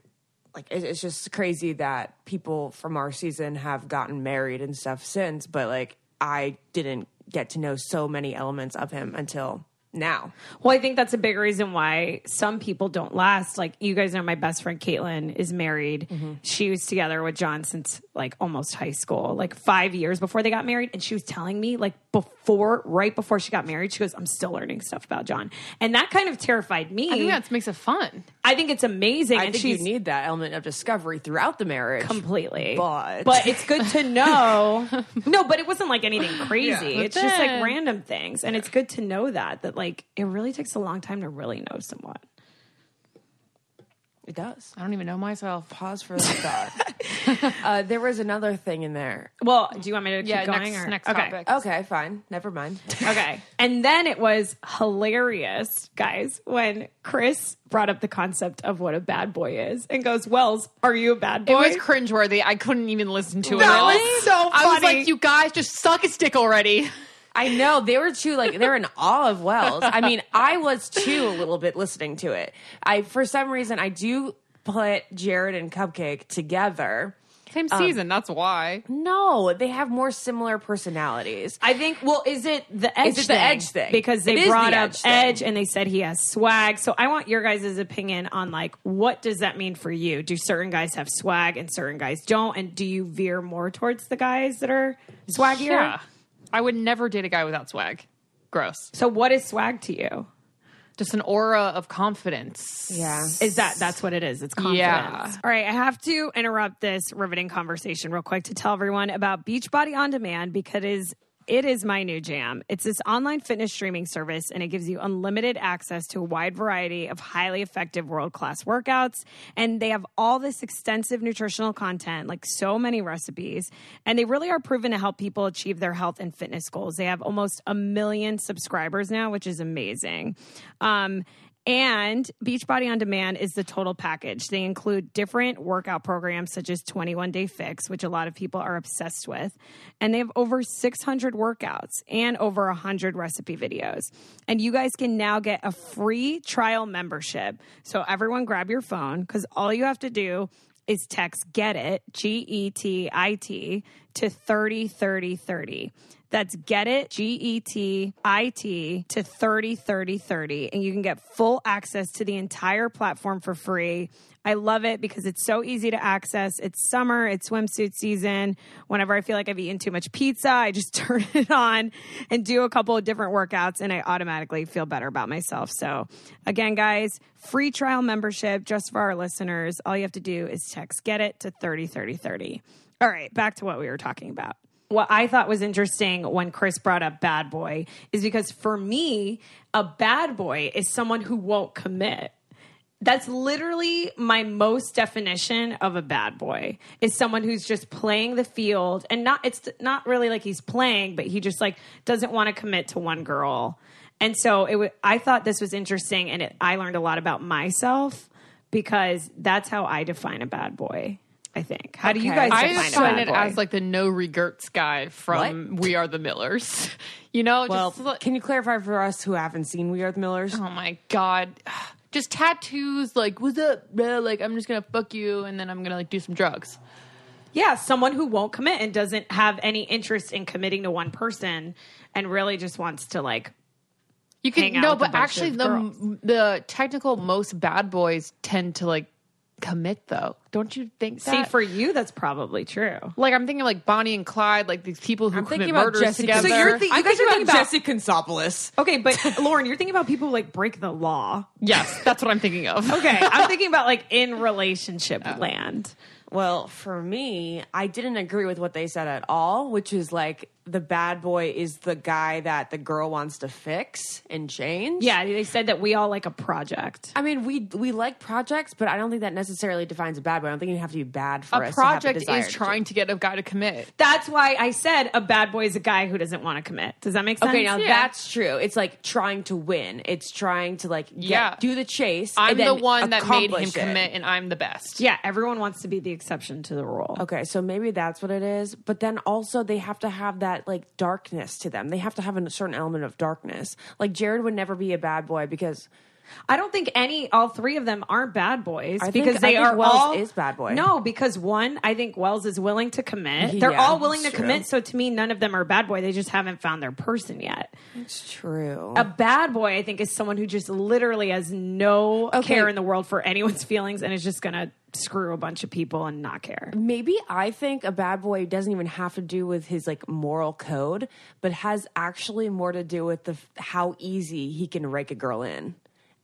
C: like it's just crazy that people from our season have gotten married and stuff since, but like I didn't get to know so many elements of him until now.
B: Well, I think that's a big reason why some people don't last. Like you guys know, my best friend Caitlin is married.
C: Mm-hmm.
B: She was together with John since like almost high school, like five years before they got married. And she was telling me like before, right before she got married, she goes, "I'm still learning stuff about John," and that kind of terrified me.
D: I think that makes it fun.
B: I think it's amazing.
C: I
B: and
C: think
B: she's
C: you need that element of discovery throughout the marriage.
B: completely
C: But-
B: but it's good to know no but it wasn't like anything crazy
D: But
B: it's just like random things and it's good to know that that like it really takes a long time to really know someone
C: It does.
D: I don't even know myself.
C: Pause for the thought. uh, there was another thing in there.
B: well do you want me to keep
D: Yeah,
B: going
D: next-
B: or?
D: next
B: okay
D: topic.
C: Okay, fine. Never mind.
B: okay and then it was hilarious guys when chris brought up the concept of what a bad boy is and goes wells are you a bad boy
D: It was cringeworthy. I couldn't even listen to it.
B: That
D: Really?
B: was so
D: I was like, you guys just suck a stick already.
C: I know they were too like they're in awe of Wells. I mean, I was too a little bit listening to it. I for some reason I do put Jared and Cupcake together.
D: Same um, season. that's why.
C: No, they have more similar personalities.
B: I think. Well, is it the edge?
C: Is it the
B: thing?
C: edge thing?
B: Because they
C: It is
B: brought
C: the
B: up
C: edge
B: edge, and they said he has swag. So I want your guys' opinion on like what does that mean for you? Do certain guys have swag and certain guys don't? And do you veer more towards the guys that are swaggier?
D: Yeah. I would never date a guy without swag. Gross.
B: So what is swag to you?
D: Just an aura of confidence.
C: Yeah.
B: Is that that's what it is? It's confidence.
D: Yeah.
B: All right, I have to interrupt this riveting conversation real quick to tell everyone about Beachbody on Demand because it is my new jam. It's this online fitness streaming service and it gives you unlimited access to a wide variety of highly effective world-class workouts and they have all this extensive nutritional content, like so many recipes, and they really are proven to help people achieve their health and fitness goals. They have almost a million subscribers now, which is amazing. Um And Beachbody On Demand is the total package. They include different workout programs such as 21 Day Fix, which a lot of people are obsessed with. And they have over 600 workouts and over 100 recipe videos. And you guys can now get a free trial membership. So everyone grab your phone because all you have to do is text get it G E T I T to 30 30 30. That's get it G E T I T to 30 30 30 and you can get full access to the entire platform for free. I love it because it's so easy to access. It's summer, it's swimsuit season. Whenever I feel like I've eaten too much pizza, I just turn it on and do a couple of different workouts and I automatically feel better about myself. So, again, guys, free trial membership just for our listeners. All you have to do is text get it to 30 30 30. All right, back to what we were talking about. What I thought was interesting when Chris brought up bad boy is because for me, a bad boy is someone who won't commit. That's literally my most definition of a bad boy is someone who's just playing the field and not it's not really like he's playing but he just like doesn't want to commit to one girl. And so it w- I thought this was interesting and it, I learned a lot about myself because that's how I define a bad boy. I think. How do you
C: Okay.
B: guys
D: I
B: define
D: define it as like the no regrets guy from We Are the Millers. You know,
C: Well,
D: just like-
C: can you clarify for us who haven't seen We Are the Millers?
D: oh my god, just tattoos. Like, what's up, bro? Like, I'm just gonna fuck you, and then I'm gonna like do some drugs.
B: Yeah, someone who won't commit and doesn't have any interest in committing to one person and really just wants to like
D: You can
B: Hang out
D: no,
B: with
D: but actually, the
B: girls.
D: the technical most bad boys tend to like commit though. Don't you think?
B: see for you that's probably true.
D: like I'm thinking like Bonnie and Clyde, like these people who
C: I'm
D: commit
C: thinking about
D: murders
C: Jesse.
D: together.
B: So you're thi- you
C: I'm
B: guys
C: thinking
B: are thinking
C: about
B: about-
C: Jesse Consopoulos.
B: Okay, but Lauren, you're thinking about people who like break the law.
D: yes, that's what I'm thinking of.
B: Okay, I'm thinking about like in relationship land.
C: Well, for me, I didn't agree with what they said at all, which is like the bad boy is the guy that the girl wants to fix and change.
B: Yeah, they said that we all like a project.
C: I mean, we we like projects, but I don't think that necessarily defines a bad boy. I don't think you have to be bad for
D: a
C: us to have
D: project is trying
C: change.
D: to get a guy to commit.
B: That's why I said a bad boy is a guy who doesn't want to commit. Does that make sense?
C: Okay, now
D: Yeah.
C: that's true. It's like trying to win. It's trying to like get,
D: Yeah.
C: do the chase.
D: I'm the one that made him
C: it.
D: commit, and I'm the best.
B: yeah, everyone wants to be the exception to the rule.
C: Okay, so maybe that's what it is. But then also they have to have that like darkness to them. They have to have a certain element of darkness. Like Jared would never be a bad boy because
B: I don't think any, all three of them aren't bad boys
C: I think-
B: because they
C: think
B: are
C: Wells
B: all
C: is bad boy.
B: No, because one, I think Wells is willing to commit. They're
C: Yeah,
B: all willing to
C: true.
B: commit. So to me, none of them are bad boy. They just haven't found their person yet.
C: it's true.
B: A bad boy, I think, is someone who just literally has no
C: Okay.
B: care in the world for anyone's feelings and is just going to screw a bunch of people and not care.
C: Maybe I think a bad boy doesn't even have to do with his like moral code, but has actually more to do with the how easy he can rake a girl in.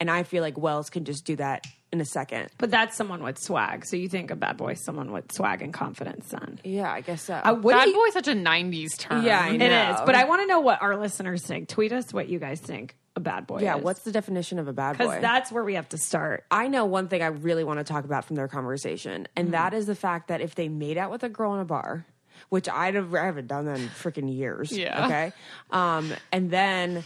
C: And I feel like Wells can just do that in a second.
B: But that's someone with swag. So you think a bad boy is someone with swag and confidence, then.
C: Yeah, I guess so.
B: Uh, would
D: Bad
B: he-
D: boy is such a '90s term.
C: Yeah, I
B: It
C: know.
B: is. But I want to know what our listeners think. Tweet us what you guys think a bad boy
C: yeah,
B: is.
C: what's the definition of a bad boy?
B: Because that's where we have to start.
C: I know one thing I really want to talk about from their conversation, and that is the fact that if they made out with a girl in a bar, which I'd have, I haven't done that in freaking years.
D: Yeah.
C: Okay. Um, and then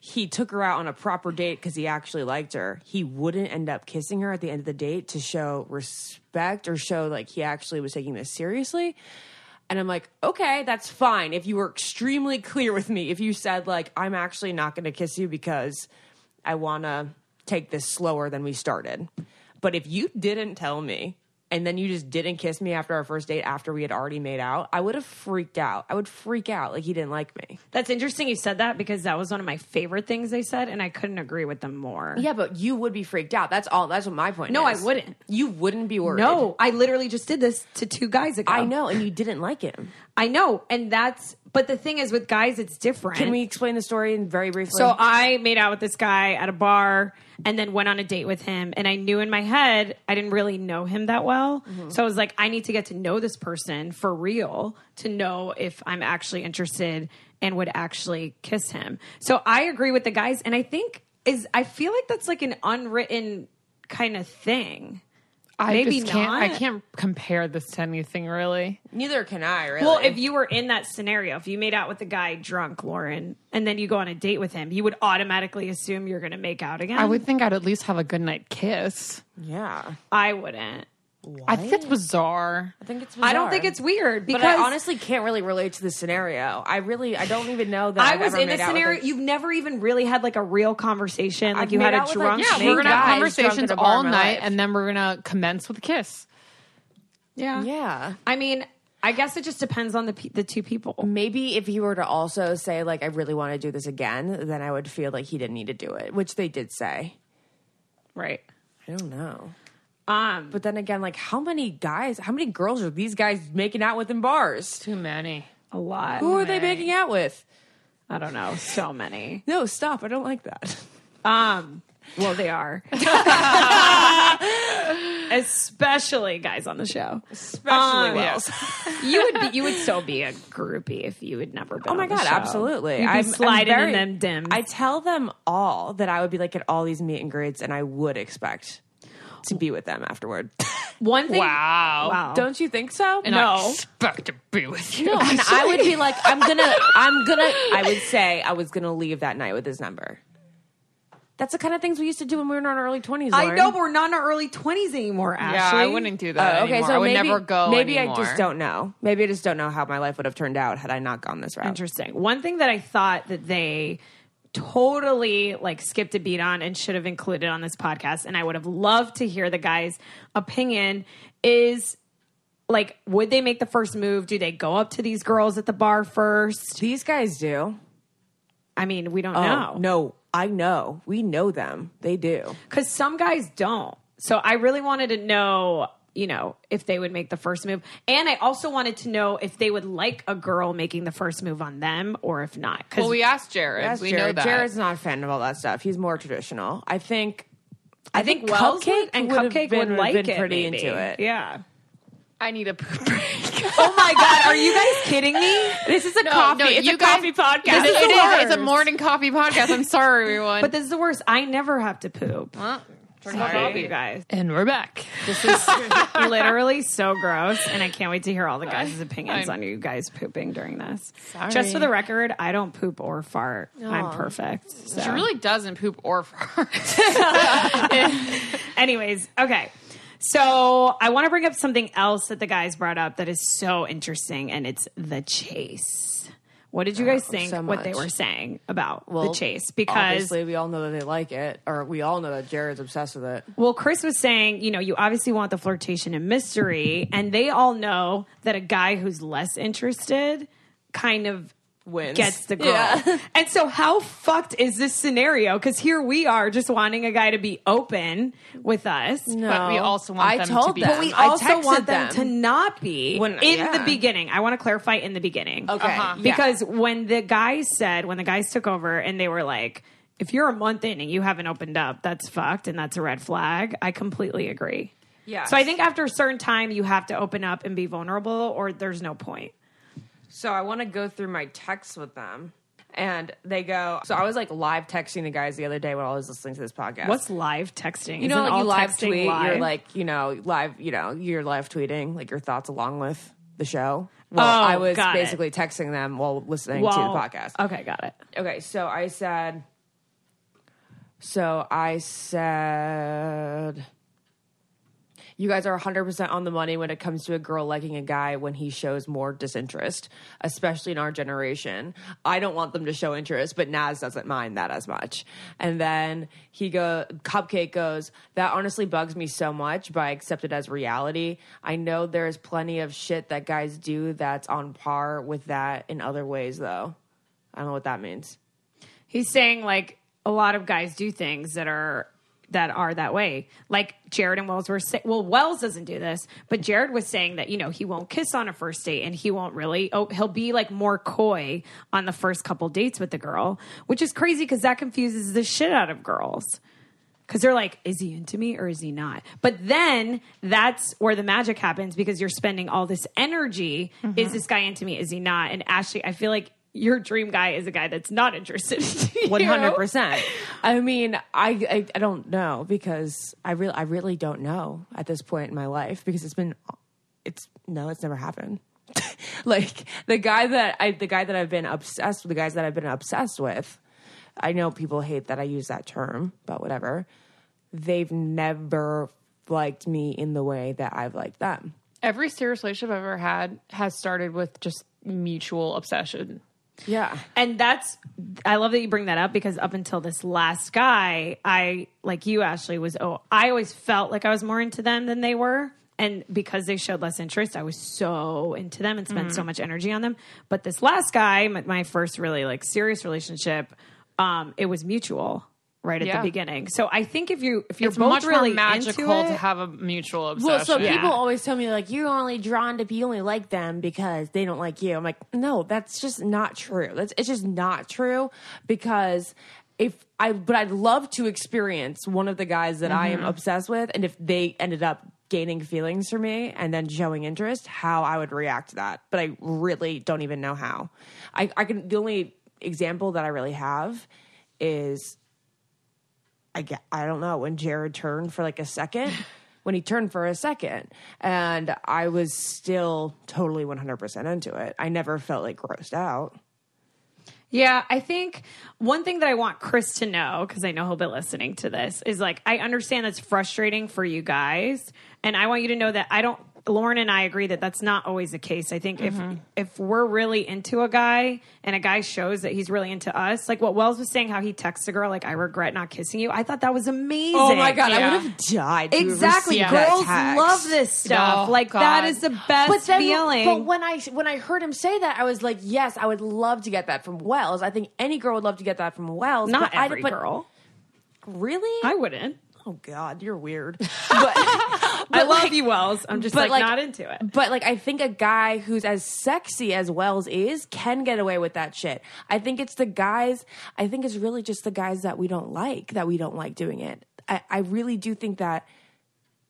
C: he took her out on a proper date because he actually liked her. He wouldn't end up kissing her at the end of the date to show respect or show like he actually was taking this seriously. And I'm like, okay, that's fine. If you were extremely clear with me, if you said, like, I'm actually not going to kiss you because I want to take this slower than we started. But if you didn't tell me and then you just didn't kiss me after our first date after we had already made out, I would have freaked out. I would freak out like he didn't like me.
B: That's interesting you said that because that was one of my favorite things they said, and I couldn't agree with them more.
C: Yeah, but you would be freaked out. That's all. That's what my point
B: No,
C: is.
B: I wouldn't.
C: You wouldn't be worried.
B: No, I literally just did this to two guys ago.
C: I know, and you didn't like him.
B: I know. And that's, but the thing is with guys, it's different.
C: Can we explain the story in very briefly?
B: So I made out with this guy at a bar and then went on a date with him. And I knew in my head, I didn't really know him that well. Mm-hmm. So I was like, I need to get to know this person for real to know if I'm actually interested and would actually kiss him. So I agree with the guys. And I think is, I feel like that's like an unwritten kind of thing.
D: I
B: Maybe
D: just can't. I can't compare this to anything really.
C: Neither can I. Really.
B: Well, if you were in that scenario, if you made out with a guy drunk, Lauren, and then you go on a date with him, you would automatically assume you're going to make out again.
D: I would think I'd at least have a good night kiss.
C: yeah,
B: I wouldn't.
D: I think it's bizarre.
C: I think it's.
B: I don't think it's weird because
C: But I honestly can't really relate to the scenario. I really, I don't even know that
B: I
C: I've
B: was
C: ever
B: in
C: made
B: the scenario.
C: a-
B: You've never even really had like a real conversation. Like
C: I've
B: you had a
C: out with, like,
B: drunk.
C: yeah,
D: Yeah, we're gonna have conversations
C: at a bar
D: all night, and then we're gonna commence with a kiss.
B: yeah.
C: Yeah.
B: I mean, I guess it just depends on the pe- the two people.
C: Maybe if he were to also say like I really want to do this again, then I would feel like he didn't need to do it, which they did say.
B: Right.
C: I don't know.
B: Um.
C: But then again, like how many guys, how many girls are these guys making out with in bars?
D: Too many.
B: A lot.
C: Who are they making out with?
B: I don't know. So many.
C: No, stop. I don't like that.
B: Um. Well, they are. Especially guys on the show.
C: Especially
B: Um,
C: Wells.
B: You would be, you would still be a groupie if you had never been.
C: Oh my
B: on the
C: god,
B: show.
C: absolutely.
B: You'd
C: I'm- I'm
B: sliding
C: very-
B: in them dims.
C: I tell them all that I would be like at all these meet and greets, and I would expect to be with them afterward.
B: One thing.
D: Wow.
B: Wow.
C: Don't you think so?
D: And
B: No.
D: I expect to be with you.
C: No, and I would be like, I'm gonna, I'm gonna, I would say I was gonna leave that night with his number. That's the kind of things we used to do when we were in our early twenties.
B: I know, but we're not in our early twenties anymore. Ashley.
D: Yeah, I wouldn't do that.
C: Oh, okay,
D: anymore.
C: so
D: I would
C: maybe,
D: never go.
C: Maybe
D: anymore.
C: I just don't know. Maybe I just don't know how my life would have turned out had I not gone this route.
B: Interesting. One thing that I thought that they totally like skipped a beat on and should have included on this podcast, and I would have loved to hear the guy's opinion is like, would they make the first move? Do they go up to these girls at the bar first?
C: These guys do.
B: I mean, we don't
C: Oh,
B: know.
C: no, I know. We know them. They do.
B: because some guys don't. So I really wanted to know, you know, if they would make the first move, and I also wanted to know if they would like a girl making the first move on them or if not.
D: Well, we asked Jared.
C: That's
D: we
C: Jared.
D: know that.
C: Jared's not a fan of all that stuff. He's more traditional. I think. I,
B: think Wells would, and
C: would have
B: Cupcake
C: been,
B: would like
C: been
B: it.
C: pretty
B: maybe.
C: into it.
B: Yeah.
D: I need a poop break.
B: Oh my god, are you guys kidding me?
C: This is a
D: No,
C: coffee.
D: no,
C: it's
D: you
C: a
D: guys-
C: coffee podcast.
D: It-
B: is
D: it
B: the
D: is. It's a morning coffee podcast. I'm sorry, everyone.
B: But this is the worst. I never have to poop.
D: Well,
B: I love you guys.
D: and we're back.
B: This is literally so gross, and I can't wait to hear all the guys' opinions
D: Fine.
B: on you guys pooping during this.
C: Sorry.
B: Just for the record, I don't poop or fart. I'm perfect. So.
D: She really doesn't poop or fart.
B: Anyways, okay. So I want to bring up something else that the guys brought up that is so interesting, and it's the chase. What did you guys uh, think?
C: so
B: what they were saying about
C: Well,
B: the chase? Because
C: obviously we all know that they like it, or we all know that Jared's obsessed with it.
B: Well, Chris was saying, you know, you obviously want the flirtation and mystery, and they all know that a guy who's less interested kind of
C: Wins.
B: gets the girl.
C: Yeah.
B: And so, how fucked is this scenario? Because here we are just wanting a guy to be open with us.
C: No,
D: But we also want
C: I
D: them to be-
C: them.
B: But we
C: I
B: also want them, to not be
C: When-
B: in
C: yeah.
B: the beginning. I want to clarify in the beginning.
C: Okay.
D: Uh-huh.
C: Yeah.
B: Because when the guys said, when the guys took over and they were like, if you're a month in and you haven't opened up, that's fucked and that's a red flag. I completely agree.
C: Yes.
B: So I think after a certain time, you have to open up and be vulnerable or there's no point.
C: So I want to go through my texts with them. And they go, so I was like live texting the guys the other day when I was listening to this podcast.
B: What's live texting?
C: you know,
B: Isn't
C: like you live tweet,
B: live?
C: you're like, you know, live, you know, you're live tweeting like your thoughts along with the show. Well,
B: Oh,
C: I was
B: got it.
C: basically texting them while listening to the podcast.
B: Okay, got it.
C: Okay, so I said, so I said, you guys are 100% on the money when it comes to a girl liking a guy when he shows more disinterest, especially in our generation. I don't want them to show interest, but Naz doesn't mind that as much. And then he go, Cupcake goes, that honestly bugs me so much, but I accept it as reality. I know there's plenty of shit that guys do that's on par with that in other ways, though. I don't know what that means.
B: He's saying like a lot of guys do things that are that are that way. Like Jared and Wells were saying. Well, Wells doesn't do this, but Jared was saying that you know he won't kiss on a first date and he won't really. Oh, he'll be like more coy on the first couple dates with the girl, which is crazy because that confuses the shit out of girls. Because they're like, is he into me or is he not? But then that's where the magic happens because you're spending all this energy. Is mm-hmm. this guy into me? Is he not? And Ashley, I feel like your dream guy is a guy that's not interested in you.
C: One hundred percent. I mean, I, I I don't know because I really I really don't know at this point in my life because it's been it's no, it's never happened. like the guy that I the guy that I've been obsessed with the guys that I've been obsessed with. I know people hate that I use that term, but whatever. They've never liked me in the way that I've liked them.
D: Every serious relationship I've ever had has started with just mutual obsession.
C: Yeah.
B: And that's I love that you bring that up because up until this last guy, I like you, Ashley, was oh I always felt like I was more into them than they were. And because they showed less interest, I was so into them and spent so
C: Mm-hmm.
B: much energy on them. But this last guy, my, my first really like serious relationship, um, it was mutual right at
D: Yeah.
B: the beginning. So I think if you if you're
D: It's
B: both
D: much
B: really
D: more magical
B: into it,
D: to have a mutual obsession.
C: Well, so
B: Yeah.
C: people always tell me like you're only drawn to you only like them because they don't like you. I'm like, no, that's just not true. That's it's just not true because if I but I'd love to experience one of the guys that I am mm-hmm. obsessed with, and if they ended up gaining feelings for me and then showing interest, how I would react to that. But I really don't even know how. I, I can the only example that I really have is I get, I don't know when Jared turned for like a second, when he turned for a second, and I was still totally 100% into it. I never felt like grossed out.
B: Yeah, I think one thing that I want Chris to know, because I know he'll be listening to this, is like, I understand that's frustrating for you guys. And I want you to know that I don't, Lauren and I agree that that's not always the case. I think
C: Mm-hmm.
B: if if we're really into a guy and a guy shows that he's really into us, like what Wells was saying, how he texts a girl, like, I regret not kissing you. I thought that was amazing.
C: Oh my God, I would have died.
B: Exactly.
C: received
B: Girls
C: text.
B: love this stuff.
D: Oh,
B: like, that
D: God.
B: is the best
C: But then,
B: feeling.
C: but when I when I heard him say that, I was like, yes, I would love to get that from Wells. I think any girl would love to get that from Wells.
B: not
C: but I-
B: every
C: but-
B: girl.
C: Really?
B: I wouldn't.
C: oh God, you're weird. But,
B: I love
C: like-
B: you, Wells. I'm just
C: but,
B: like, not into it.
C: But like I think a guy who's as sexy as Wells is can get away with that shit. I think it's the guys I think it's really just the guys that we don't like that we don't like doing it. I, I really do think that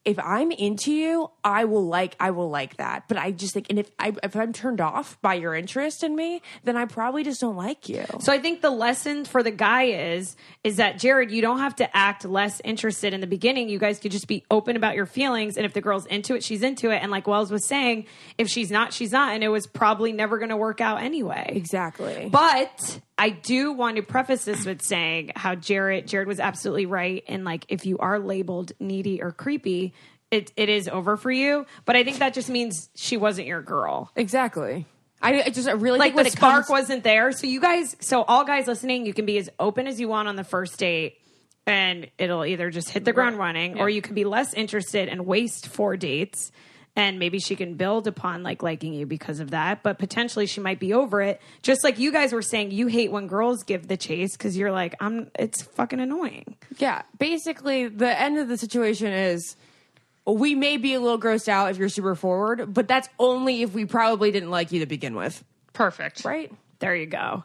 C: if I'm into you, I will like I will like that. But I just think and if I if I'm turned off by your interest in me, then I probably just don't like you.
B: So I think the lesson for the guy is is that Jared, you don't have to act less interested in the beginning. You guys could just be open about your feelings, and if the girl's into it, she's into it. And like Wells was saying, if she's not, she's not, and it was probably never going to work out anyway.
C: Exactly.
B: But I do want to preface this with saying how Jared Jared was absolutely right, and like if you are labeled needy or creepy. It, it is over for you, but I think that just means she wasn't your girl
C: exactly. I, I just I really
B: like
C: think
B: the spark
C: comes,
B: wasn't there. So you guys, so all guys listening, you can be as open as you want on the first date, and it'll either just hit the ground running, or you can be less interested and waste four dates. And maybe she can build upon like liking you because of that, but potentially she might be over it. Just like you guys were saying, you hate when girls give the chase because you're like, I'm. It's fucking annoying.
C: Yeah, basically, the end of the situation is we may be a little grossed out if you're super forward, but that's only if we probably didn't like you to begin with,
D: Perfect.
C: right?
B: There you go.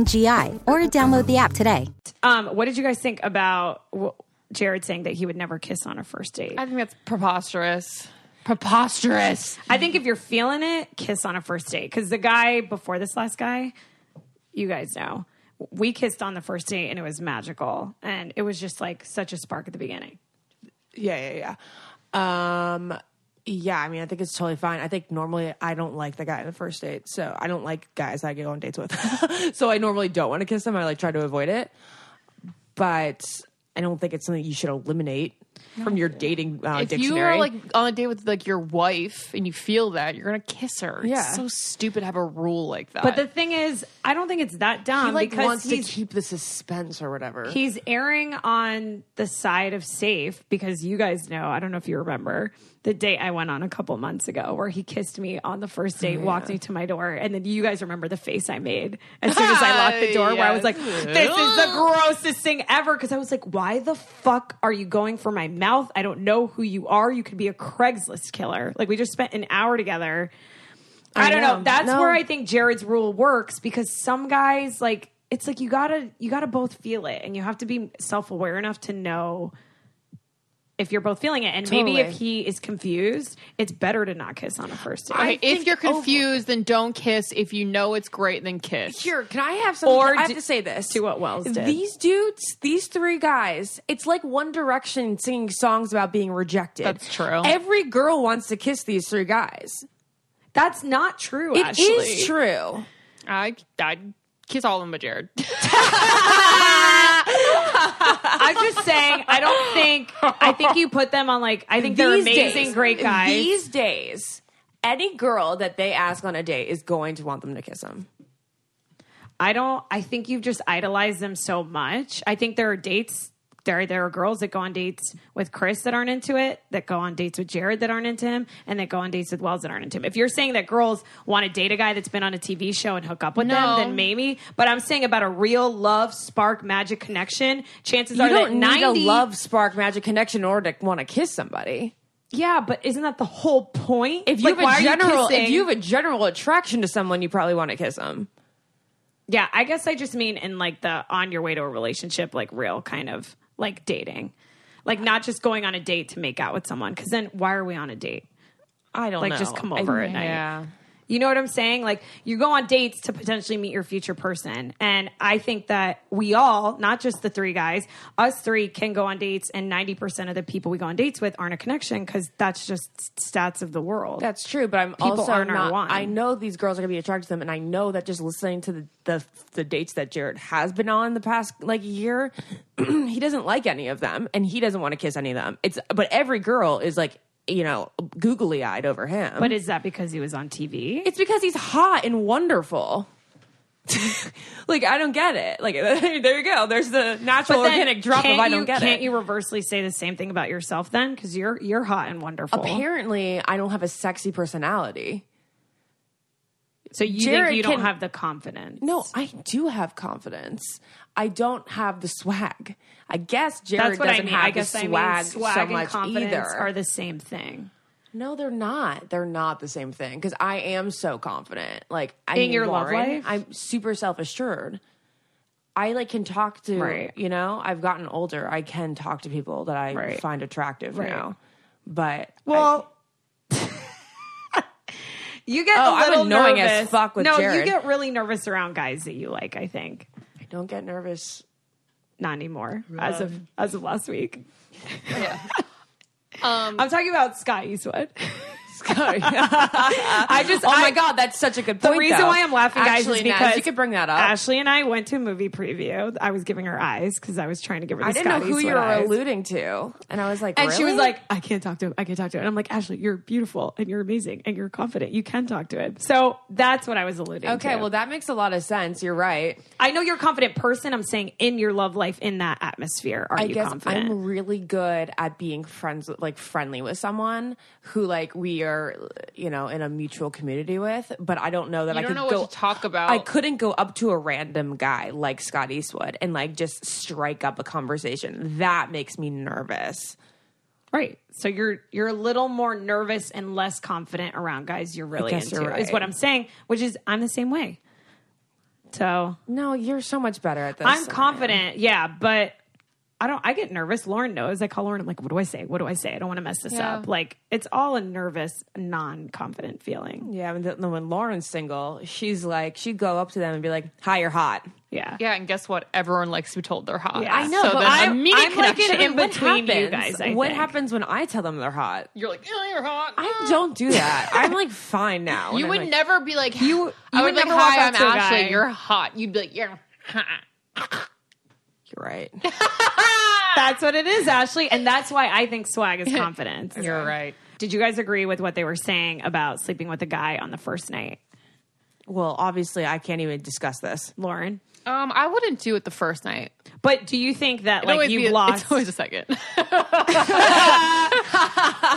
E: G I, or download the app today.
B: Um, what did you guys think about Jared saying that he would never kiss on a first date?
D: I think that's preposterous. Preposterous.
B: I think if you're feeling it, kiss on a first date. Because the guy before this last guy, you guys know, we kissed on the first date and it was magical. And it was just like such a spark at the beginning.
C: Yeah, yeah, yeah. Um, yeah, I mean, I think it's totally fine. I think normally I don't like the guy on the first date, so I don't like guys I go on dates with. so I normally don't want to kiss them. I like try to avoid it, but I don't think it's something you should eliminate from your dating uh,
D: if you are like on a date with like your wife and you feel that, you're gonna kiss her.
C: Yeah.
D: It's so stupid to have a rule like that.
B: But the thing is, I don't think it's that dumb
C: he like
B: because
C: wants to
B: he's,
C: keep the suspense or whatever.
B: he's erring on the side of safe because you guys know, I don't know if you remember, the date I went on a couple months ago where he kissed me on the first date,
C: Oh,
B: walked me to my door, and then you guys remember the face I made as soon as I locked the door where I was like, this is the grossest thing ever. Cause I was like, why the fuck are you going for my mouth? I don't know who you are. You could be a Craigslist killer. Like we just spent an hour together. I,
C: I
B: don't know.
C: know.
B: That's
C: No.
B: where I think Jared's rule works because some guys like it's like you gotta you gotta both feel it and you have to be self aware enough to know if you're both feeling it. And maybe if he is confused, it's better to not kiss on a first date.
D: Okay, if you're
C: over-
D: confused, then don't kiss. If you know it's great, then kiss.
C: Here, can I have something?
B: Or
C: I have
B: do-
C: to say this.
B: do what Wells did.
C: These dudes, these three guys, it's like One Direction singing songs about being rejected.
D: That's true.
C: Every girl wants to kiss these three guys.
B: That's not true.
C: It is
B: Ashley.
C: true.
D: I I'd kiss all of them but Jared.
B: I'm just saying. I don't think. I think you put them on like. I think they're
C: These
B: amazing,
C: days-
B: great guys.
C: These days, any girl that they ask on a date is going to want them to kiss them.
B: I don't. I think you've just idolized them so much. I think there are dates. There, there are girls that go on dates with Chris that aren't into it, that go on dates with Jared that aren't into him, and that go on dates with Wells that aren't into him. If you're saying that girls want to date a guy that's been on a TV show and hook up with
D: No.
B: them, then maybe. But I'm saying about a real love, spark, magic connection. Chances
C: You
B: are
C: don't
B: that
C: need
B: 90,
C: a love spark magic connection in order to want to kiss somebody.
B: Yeah, but isn't that the whole point?
C: If you
B: Like,
C: have a general,
B: kissing?
C: if you have a general attraction to someone, you probably want to kiss them.
B: Yeah, I guess I just mean in like the on your way to a relationship, like real kind of like dating. Like not just going on a date to make out with someone, because then why are we on a date?
C: I don't
B: Like
C: know.
B: just come over
C: I-
B: at night.
D: Yeah.
B: You know what I'm saying? Like you go on dates to potentially meet your future person. And I think that we all, not just the three guys, us three can go on dates and 90% of the people we go on dates with aren't a connection because that's just stats of the world.
C: That's true, but I'm
B: People
C: also
B: aren't
C: not.
B: one.
C: I know these girls are gonna be attracted to them, and I know that just listening to the the, the dates that Jared has been on the past like year, he doesn't like any of them, and he doesn't want to kiss any of them. It's but every girl is like you know googly eyed over him.
B: but is that because he was on TV?
C: it's because he's hot and wonderful. like I don't get it. Like there you go. There's the natural
B: then
C: organic drop of
B: can't
C: I don't get
B: can't
C: it.
B: you reversely say the same thing about yourself then? Because you're you're hot and wonderful.
C: Apparently, I don't have a sexy personality.
B: So you
C: Jared
B: think you don't
C: can-
B: have the confidence?
C: No, I do have confidence. I don't have the swag. I guess Jared
B: what I
C: doesn't
B: mean.
C: have
B: I guess
C: the
B: I mean
C: swag,
B: swag
C: so
B: and
C: much
B: confidence
C: either.
B: are the same thing.
C: no, they're not. They're not the same thing. Because I am so confident. Like I
B: In
C: mean,
B: your love
C: Lauren,
B: life?
C: I'm super self assured. I like can talk to
B: Right.
C: you know. I've gotten older. I can talk to people that I
B: Right.
C: find attractive
B: Right.
C: now. But
B: Well, you get
C: Oh,
B: a
C: I'm
B: little
C: annoying
B: nervous.
C: as fuck with
B: no, you get really nervous around guys that you like. I think
C: I don't get nervous.
B: not anymore as of as of last week.
D: Um,
B: I'm talking about Scott Eastwood.
C: Sorry.
B: I just
C: oh
B: I-
C: my god, that's such a good point.
B: The reason
C: though.
B: why I'm laughing, guys,
C: Actually,
B: is
C: Naz,
B: because
C: you could bring that up.
B: Ashley and I went to a movie preview. I was giving her eyes because I was trying to give her. The
C: I didn't know who you were
B: eyes.
C: alluding to, and I was like,
B: And she was like, I can't talk to him. I can't talk to him. And I'm like, Ashley, you're beautiful and you're amazing and you're confident. You can talk to him. So that's what I was alluding to.
C: "Okay, well, that makes a lot of sense. You're right.
B: I know you're a confident person. I'm saying in your love life, in that atmosphere, are
C: I
B: you
C: guess
B: confident?
C: I'm really good at being friends, with, like friendly with someone who, like, we are, you know, in a mutual community with. But I don't know that
D: You
C: I
D: don't
C: could
D: know what
C: go
D: to talk about.
C: I couldn't go up to a random guy like Scott Eastwood and like just strike up a conversation. That makes me nervous.
B: right. So you're you're a little more nervous and less confident around guys you're really
C: guess
B: into.
C: you're
B: Is what I'm saying. Which is I'm the same way. So
C: No, you're so much better at this.
B: I'm confident, yeah, but I don't. I get nervous. Lauren knows. I call Lauren. I'm like, what do I say? What do I say? I don't want to mess this
D: Yeah.
B: up. Like it's all a nervous, non-confident feeling.
C: Yeah, and then when Lauren's single, she's like, she'd go up to them and be like, "Hi, you're hot."
B: Yeah.
D: yeah, and guess what? Everyone likes to be told they're hot.
B: Yeah. I know,
D: So
C: but
D: there's
B: I'm- I'm like
D: connection.
B: an in
C: What
B: between you guys, I
C: what
B: think.
C: happens when I tell them they're hot?
D: You're like, oh, you're hot.
C: I ah. don't do that. I'm like fine now.
D: You
C: And
D: would
C: like,
D: never be like
B: You-
D: I would
B: would
D: be like,
B: never walk
D: hi,
B: up
D: I'm
B: to a
D: Ashley.
B: guy-
D: You're hot. You'd be like, you're hot.
C: You're right.
B: That's what it is, Ashley, and that's why I think swag is confidence.
D: You're right.
B: Did you guys agree with what they were saying about sleeping with a guy on the first night?
C: Well, obviously, I can't even discuss this.
B: Lauren.
D: Um, I wouldn't do it the first night.
B: But do you think that
D: It'd
B: like
D: always be
B: you've
D: a-
B: lost?
D: It's always a second.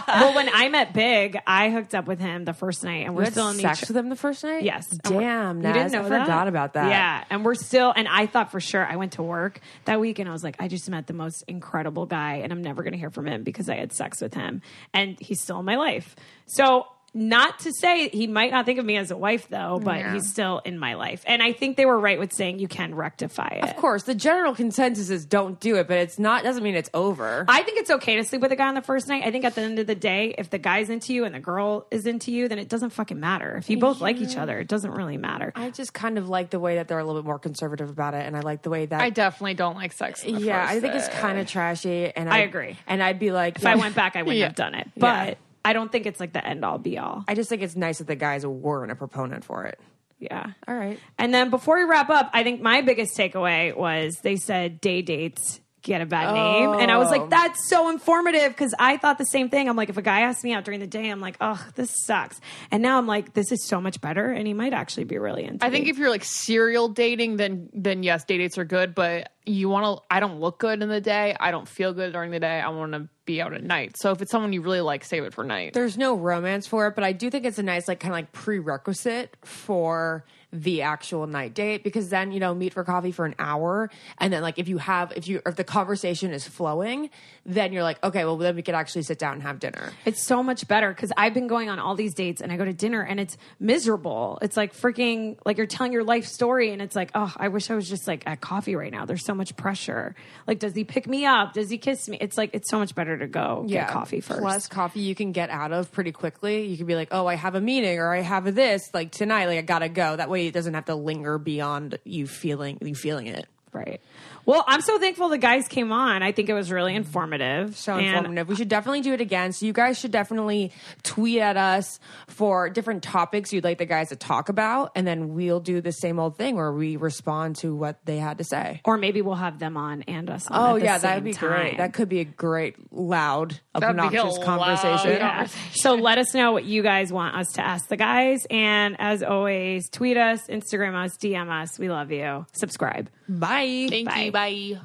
B: well, when I met Big, I hooked up with him the first night, and we're
C: had
B: still in
C: sex
B: each-
C: with him the first night.
B: Yes. And we're-
C: Damn,
B: You
C: Naz,
B: didn't know
C: I
B: that?
C: forgot about that.
B: Yeah, and we're still. And I thought for sure. I went to work that week, and I was like, I just met the most incredible guy, and I'm never going to hear from him because I had sex with him, and he's still in my life. So. Not to say he might not think of me as a wife though, but
C: Yeah.
B: he's still in my life. And I think they were right with saying you can rectify it.
C: Of course, the general consensus is don't do it, but it's not doesn't mean it's over.
B: I think it's okay to sleep with a guy on the first night. I think at the end of the day, if the guy's into you and the girl is into you, then it doesn't fucking matter. If you both like each other, it doesn't really matter.
C: I just kind of like the way that they're a little bit more conservative about it, and I like the way that
D: I definitely don't like sex.
C: yeah,
D: first
C: I think it's kind of trashy. And
B: I
C: I,
B: agree.
C: And I'd be like,
B: If I went back, I wouldn't
D: Yeah.
B: have done it.
C: Yeah.
B: But I don't think it's like the end all be all.
C: I just think it's nice that the guys weren't a proponent for it.
B: Yeah.
C: All right.
B: And then before we wrap up, I think my biggest takeaway was they said day dates get a bad name. And I was
C: Oh.
B: like, that's so informative because I thought the same thing. I'm like, if a guy asks me out during the day, I'm like, oh, this sucks. And now I'm like, this is so much better. And he might actually be really into
D: I think
B: me.
D: if you're like serial dating, then then yes, date dates are good. But you want to. I don't look good in the day. I don't feel good during the day. I want to be out at night. So if it's someone you really like, save it for night.
C: There's no romance for it, but I do think it's a nice, like, kind of like prerequisite for the actual night date because then you know meet for coffee for an hour and then like if you have if you if the conversation is flowing then you're like okay well then we could actually sit down and have dinner
B: It's so much better because I've been going on all these dates and I go to dinner and it's miserable. It's like freaking like you're telling your life story and it's like, oh, I wish I was just like at coffee right now. There's so much pressure. Like, does he pick me up? Does he kiss me? It's like it's so much better to go get coffee first.
C: Plus, coffee you can get out of pretty quickly. You can be like, "Oh, I have a meeting, or I have a this like tonight. Like I gotta go." That way, it doesn't have to linger beyond you feeling you feeling it.
B: right. Well, I'm so thankful the guys came on. I think it was really informative.
C: So
B: And
C: informative. We should definitely do it again. So you guys should definitely tweet at us for different topics you'd like the guys to talk about, and then we'll do the same old thing where we respond to what they had to say.
B: Or maybe we'll have them on and us on.
C: Oh
B: at
C: yeah, that would be
B: time.
C: great. That could be a great, loud,
D: That'd be a
C: obnoxious
D: loud
C: conversation.
B: Yeah. So let us know what you guys want us to ask the guys. And as always, tweet us, Instagram us, DM us. We love you. Subscribe.
C: Bye.
D: Thank
B: Bye.
D: you. Bye.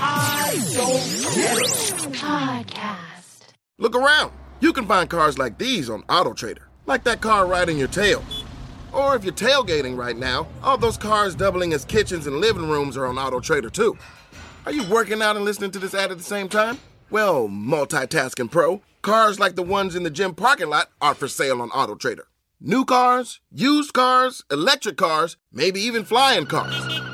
D: I so podcast.
F: Look around. You can find cars like these on AutoTrader, like that car riding your tail. Or if you're tailgating right now, all those cars doubling as kitchens and living rooms are on AutoTrader too. Are you working out and listening to this ad at the same time? Well, multitasking pro, cars like the ones in the gym parking lot are for sale on AutoTrader. New cars, used cars, electric cars, maybe even flying cars.